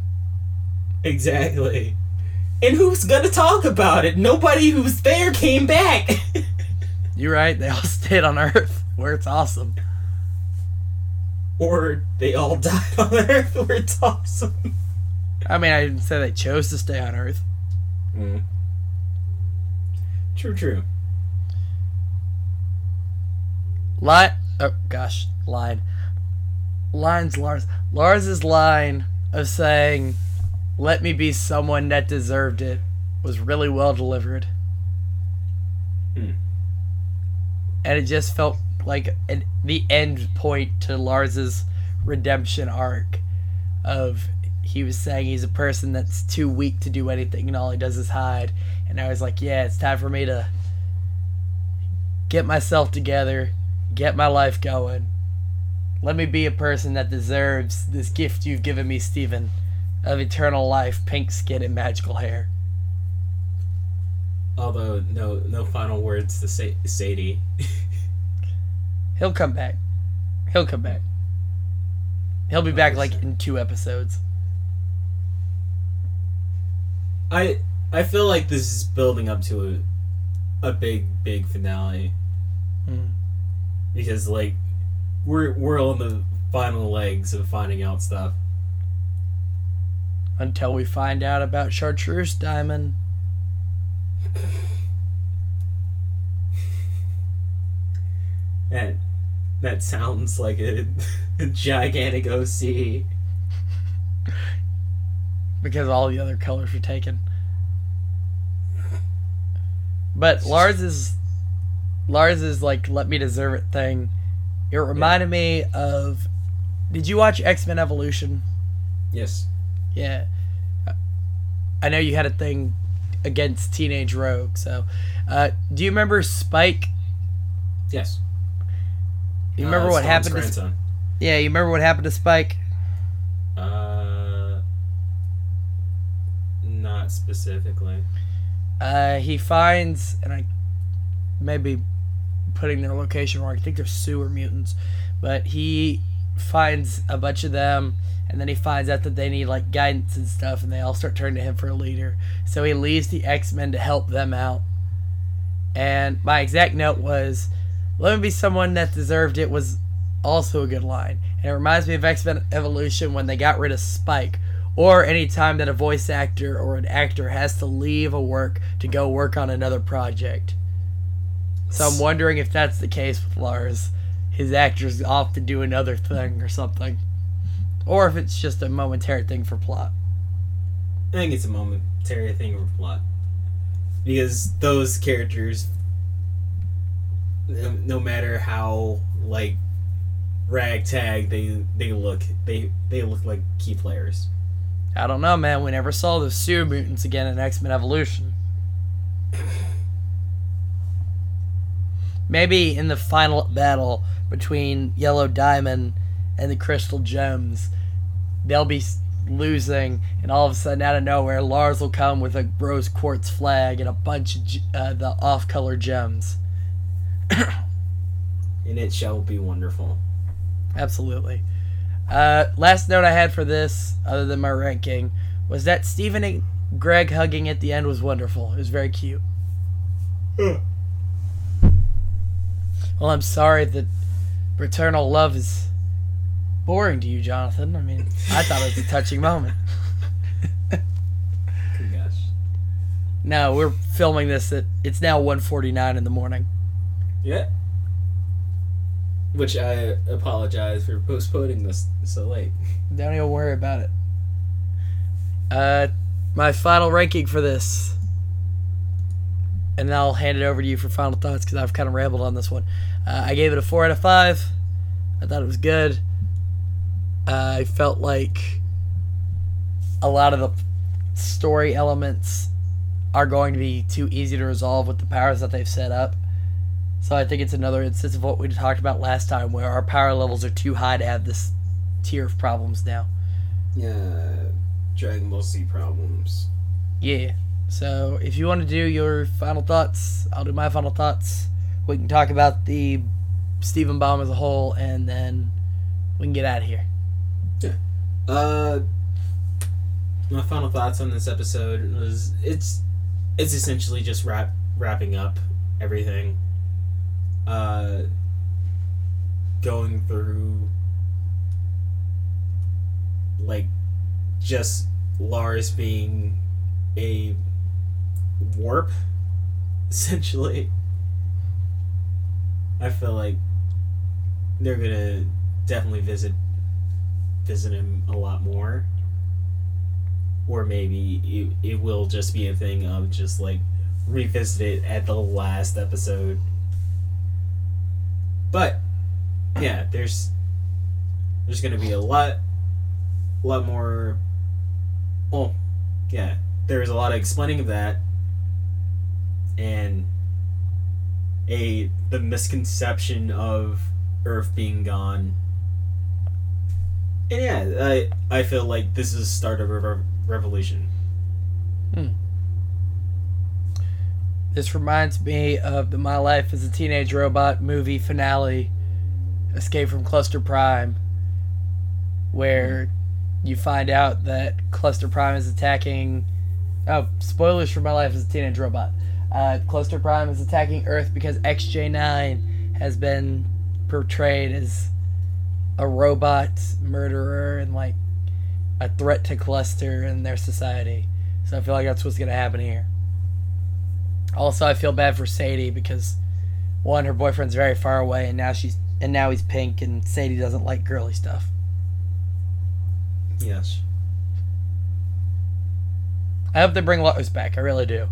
S2: Exactly. And who's gonna talk about it? Nobody who's there came back.
S1: You're right. They all stayed on Earth, where it's awesome.
S2: or they all died on Earth, where it's awesome.
S1: I mean, I didn't say they chose to stay on Earth.
S2: Mm. True, true.
S1: Line. Oh gosh, line. Lines Lars. Lars's line of saying, "Let me be someone that deserved it," was really well delivered.
S2: Hmm.
S1: And it just felt like an, the end point to Lars's redemption arc. Of he was saying he's a person that's too weak to do anything, and all he does is hide. And I was like, yeah, it's time for me to get myself together, get my life going. Let me be a person that deserves this gift you've given me, Steven, of eternal life, pink skin, and magical hair.
S2: Although no no final words to say Sadie.
S1: He'll come back. He'll come back. He'll be back like in two episodes.
S2: I I feel like this is building up to a a big big finale
S1: Mm.
S2: because like we're we're on the final legs of finding out stuff.
S1: Until we find out about Chartreuse Diamond.
S2: That that sounds like a, a gigantic OC.
S1: because all the other colors were taken. But Lars is Lars is like let me deserve it thing. It reminded me of Did you watch X-Men Evolution?
S2: Yes.
S1: Yeah. I know you had a thing against Teenage Rogue, so uh, do you remember Spike?
S2: Yes.
S1: You remember
S2: Uh,
S1: what happened to
S2: grandson.
S1: Yeah, you remember what happened to Spike?
S2: Uh, not specifically.
S1: Uh, he finds, and I may be putting their location wrong. I think they're sewer mutants, but he finds a bunch of them, and then he finds out that they need like guidance and stuff, and they all start turning to him for a leader. So he leaves the X Men to help them out. And my exact note was, "Let me be someone that deserved it." Was also a good line, and it reminds me of X Men Evolution when they got rid of Spike or any time that a voice actor or an actor has to leave a work to go work on another project. So I'm wondering if that's the case with Lars. His actor's off to do another thing or something. Or if it's just a momentary thing for plot.
S2: I think it's a momentary thing for plot. Because those characters, no, matter how like ragtag they they look, they they look like key players.
S1: I don't know, man. We never saw the sewer mutants again in X Men Evolution. Maybe in the final battle between Yellow Diamond and the Crystal Gems, they'll be losing, and all of a sudden, out of nowhere, Lars will come with a rose quartz flag and a bunch of uh, the off-color gems.
S2: And it shall be wonderful.
S1: Absolutely. Uh, last note I had for this, other than my ranking, was that Steven and Greg hugging at the end was wonderful. It was very cute. Well, I'm sorry that paternal love is boring to you, Jonathan. I mean, I thought it was a touching moment.
S2: Gosh.
S1: No, we're filming this at it's now 1:49 in the morning.
S2: Yeah. Which I apologize for postponing this so late.
S1: Don't even worry about it. Uh, my final ranking for this, and then I'll hand it over to you for final thoughts because I've kind of rambled on this one. Uh, I gave it a four out of five. I thought it was good. Uh, I felt like a lot of the story elements are going to be too easy to resolve with the powers that they've set up. So I think it's another instance of what we talked about last time, where our power levels are too high to have this tier of problems now.
S2: Yeah, Dragon Ball Z problems.
S1: Yeah. So if you want to do your final thoughts, I'll do my final thoughts. We can talk about the Steven Bomb as a whole, and then we can get out of here. Yeah.
S2: Uh, my final thoughts on this episode was it's it's essentially just wrap wrapping up everything. Uh, going through like just Lars being a warp, essentially. I feel like they're gonna definitely visit visit him a lot more. Or maybe it, it will just be a thing of just like revisit it at the last episode. But yeah, there's there's gonna be a lot a lot more well yeah, there's a lot of explaining of that and a the misconception of Earth being gone and yeah, I I feel like this is the start of a re- revolution. Hmm.
S1: This reminds me of the My Life as a Teenage Robot movie finale, Escape from Cluster Prime, where you find out that Cluster Prime is attacking. Oh, spoilers for My Life as a Teenage Robot. Uh, Cluster Prime is attacking Earth because XJ9 has been portrayed as a robot murderer and like a threat to Cluster and their society. So I feel like that's what's gonna happen here. Also, I feel bad for Sadie because one, her boyfriend's very far away, and now she's and now he's pink, and Sadie doesn't like girly stuff.
S2: Yes.
S1: I hope they bring Lois back. I really do.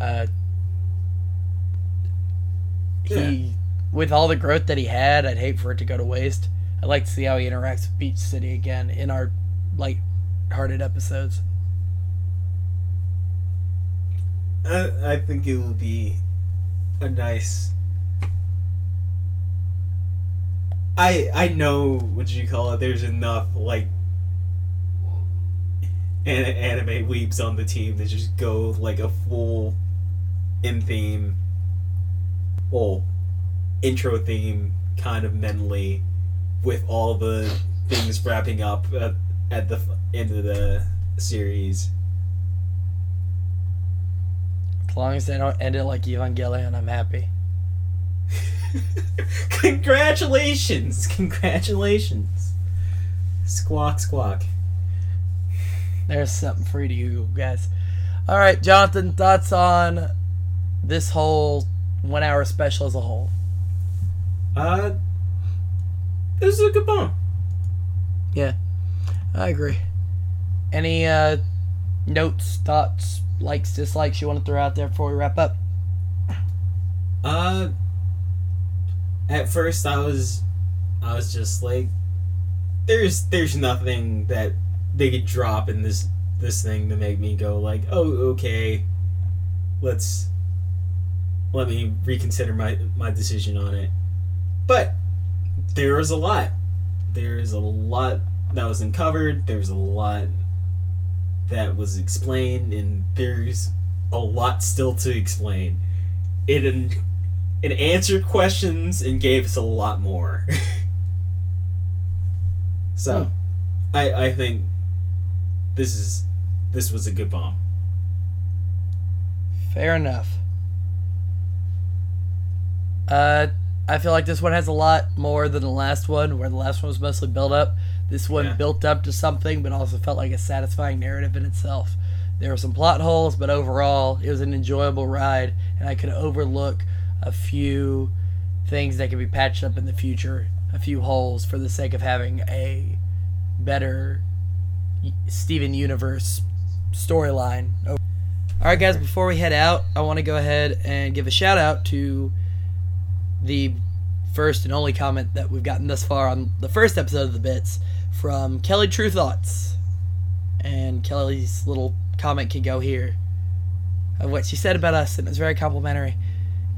S1: Uh, he, with all the growth that he had, I'd hate for it to go to waste. I'd like to see how he interacts with Beach City again in our light-hearted episodes.
S2: I, I think it will be a nice. I I know what you call it. There's enough like an, anime weeps on the team to just go like a full in theme, well, intro theme kind of mentally, with all the things wrapping up at, at the end of the series.
S1: As long as they don't end it like Evangelion, I'm happy.
S2: Congratulations! Congratulations! Squawk, squawk.
S1: There's something you to Google, guys. All right, Jonathan, thoughts on this whole one-hour special as a whole?
S2: Uh, this is a good bomb.
S1: Yeah, I agree. Any uh, notes, thoughts, likes, dislikes you want to throw out there before we wrap up?
S2: Uh, at first I was, I was just like, there's there's nothing that they could drop in this this thing to make me go like, oh okay, let's let me reconsider my my decision on it. But there is a lot. There is a lot that was uncovered. There's a lot that was explained, and there's a lot still to explain. It it answered questions and gave us a lot more. so, hmm. I I think this is this was a good bomb.
S1: Fair enough. Uh, I feel like this one has a lot more than the last one, where the last one was mostly built up. This one
S2: Yeah.
S1: built up to something, but also felt like a satisfying narrative in itself. There were some plot holes, but overall, it was an enjoyable ride, and I could overlook a few things that could be patched up in the future, a few holes for the sake of having a better Steven Universe storyline. All right, guys, before we head out, I want to go ahead and give a shout out to the first and only comment that we've gotten thus far on the first episode of the bits from Kelly True Thoughts. And Kelly's little comment can go here. of what she said about us, and it was very complimentary,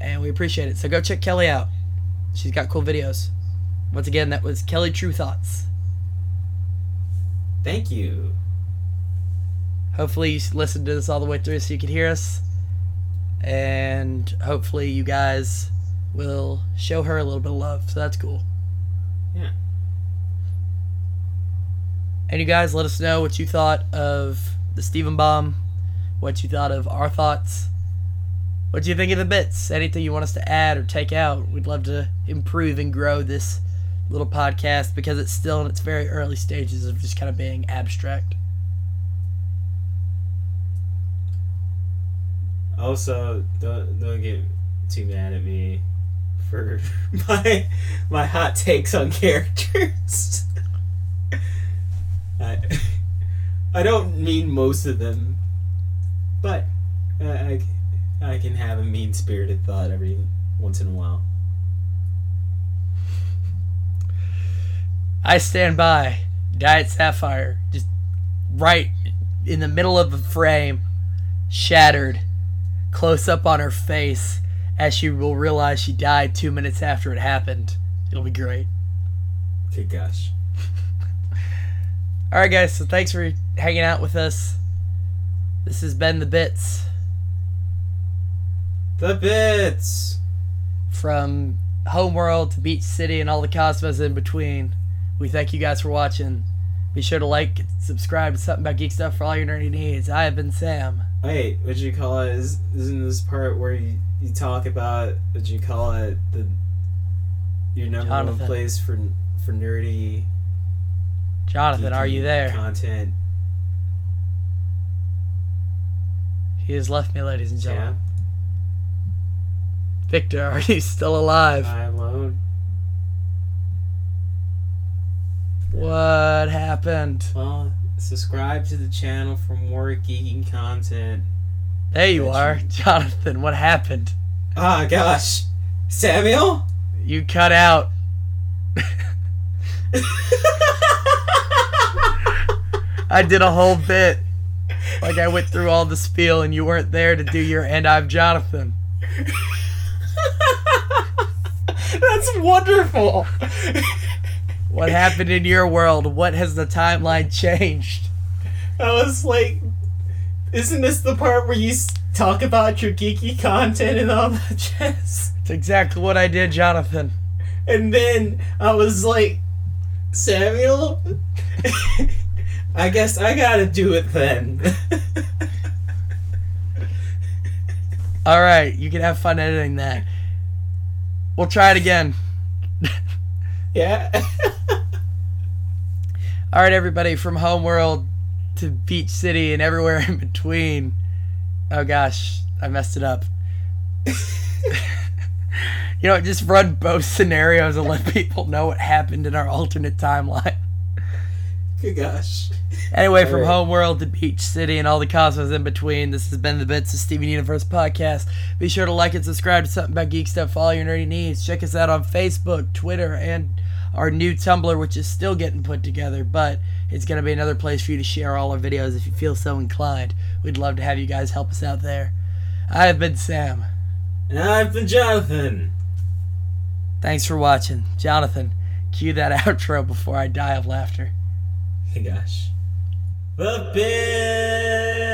S1: and we appreciate it. So go check Kelly out. She's got cool videos. Once again, that was Kelly True Thoughts.
S2: Thank you.
S1: Hopefully, you listened to this all the way through so you could hear us, and hopefully, you guys will show her a little bit of love. So that's cool.
S2: Yeah.
S1: And you guys, let us know what you thought of the Steven Bomb, what you thought of our thoughts. What do you think of the bits? Anything you want us to add or take out? We'd love to improve and grow this little podcast because it's still in its very early stages of just kind of being abstract.
S2: Also, don't don't get too mad at me for my my hot takes on characters. I I don't mean most of them, but I I, can have a mean spirited thought every once in a while.
S1: I stand by Diet Sapphire, just right in the middle of the frame, shattered, close up on her face, as she will realize she died two minutes after it happened. It'll be great.
S2: Good gosh.
S1: All right, guys. So thanks for hanging out with us. This has been the bits
S2: The bits.
S1: from Homeworld to Beach City and all the cosmos in between. We thank you guys for watching. Be sure to like, subscribe to something about geek stuff for all your nerdy needs. I have been Sam.
S2: Wait, what'd you call it? Is, isn't this part where you, you talk about what'd you call it the your number
S1: Jonathan.
S2: one place for for nerdy
S1: Jonathan, are you there?
S2: content?
S1: He has left me, ladies and
S2: Yeah,
S1: gentlemen. Victor, are you still alive?
S2: I'm alone.
S1: What happened?
S2: Well, subscribe to the channel for more geeking content.
S1: There you are. Jonathan, what happened?
S2: Ah, gosh, Samuel.
S1: You cut out. I did a whole bit. Like I went through all the spiel and you weren't there to do your and I'm Jonathan.
S2: That's wonderful.
S1: What happened in your world? What has the timeline changed?
S2: I was like, isn't this the part where you talk about your geeky content and all that jazz?
S1: It's exactly what I did, Jonathan.
S2: And then I was like, Samuel, I guess I gotta do it then.
S1: All right, you can have fun editing that. We'll try it again.
S2: yeah.
S1: All right, everybody, from Homeworld to Beach City and everywhere in between. Oh gosh, I messed it up. you know, just run both scenarios and let people know what happened in our alternate timeline.
S2: Good gosh.
S1: Anyway, from
S2: Alright.
S1: Homeworld to Beach City and all the cosmos in between, this has been the Bits of Steven Universe podcast. Be sure to like and subscribe to Something About Geek Stuff follow all your nerdy needs. Check us out on Facebook, Twitter, and our new Tumblr, which is still getting put together, but it's going to be another place for you to share all our videos if you feel so inclined. We'd love to have you guys help us out there. I have been Sam.
S2: And I've been Jonathan.
S1: Thanks for watching. Jonathan, cue that outro before I die of laughter.
S2: Good gosh. The bit.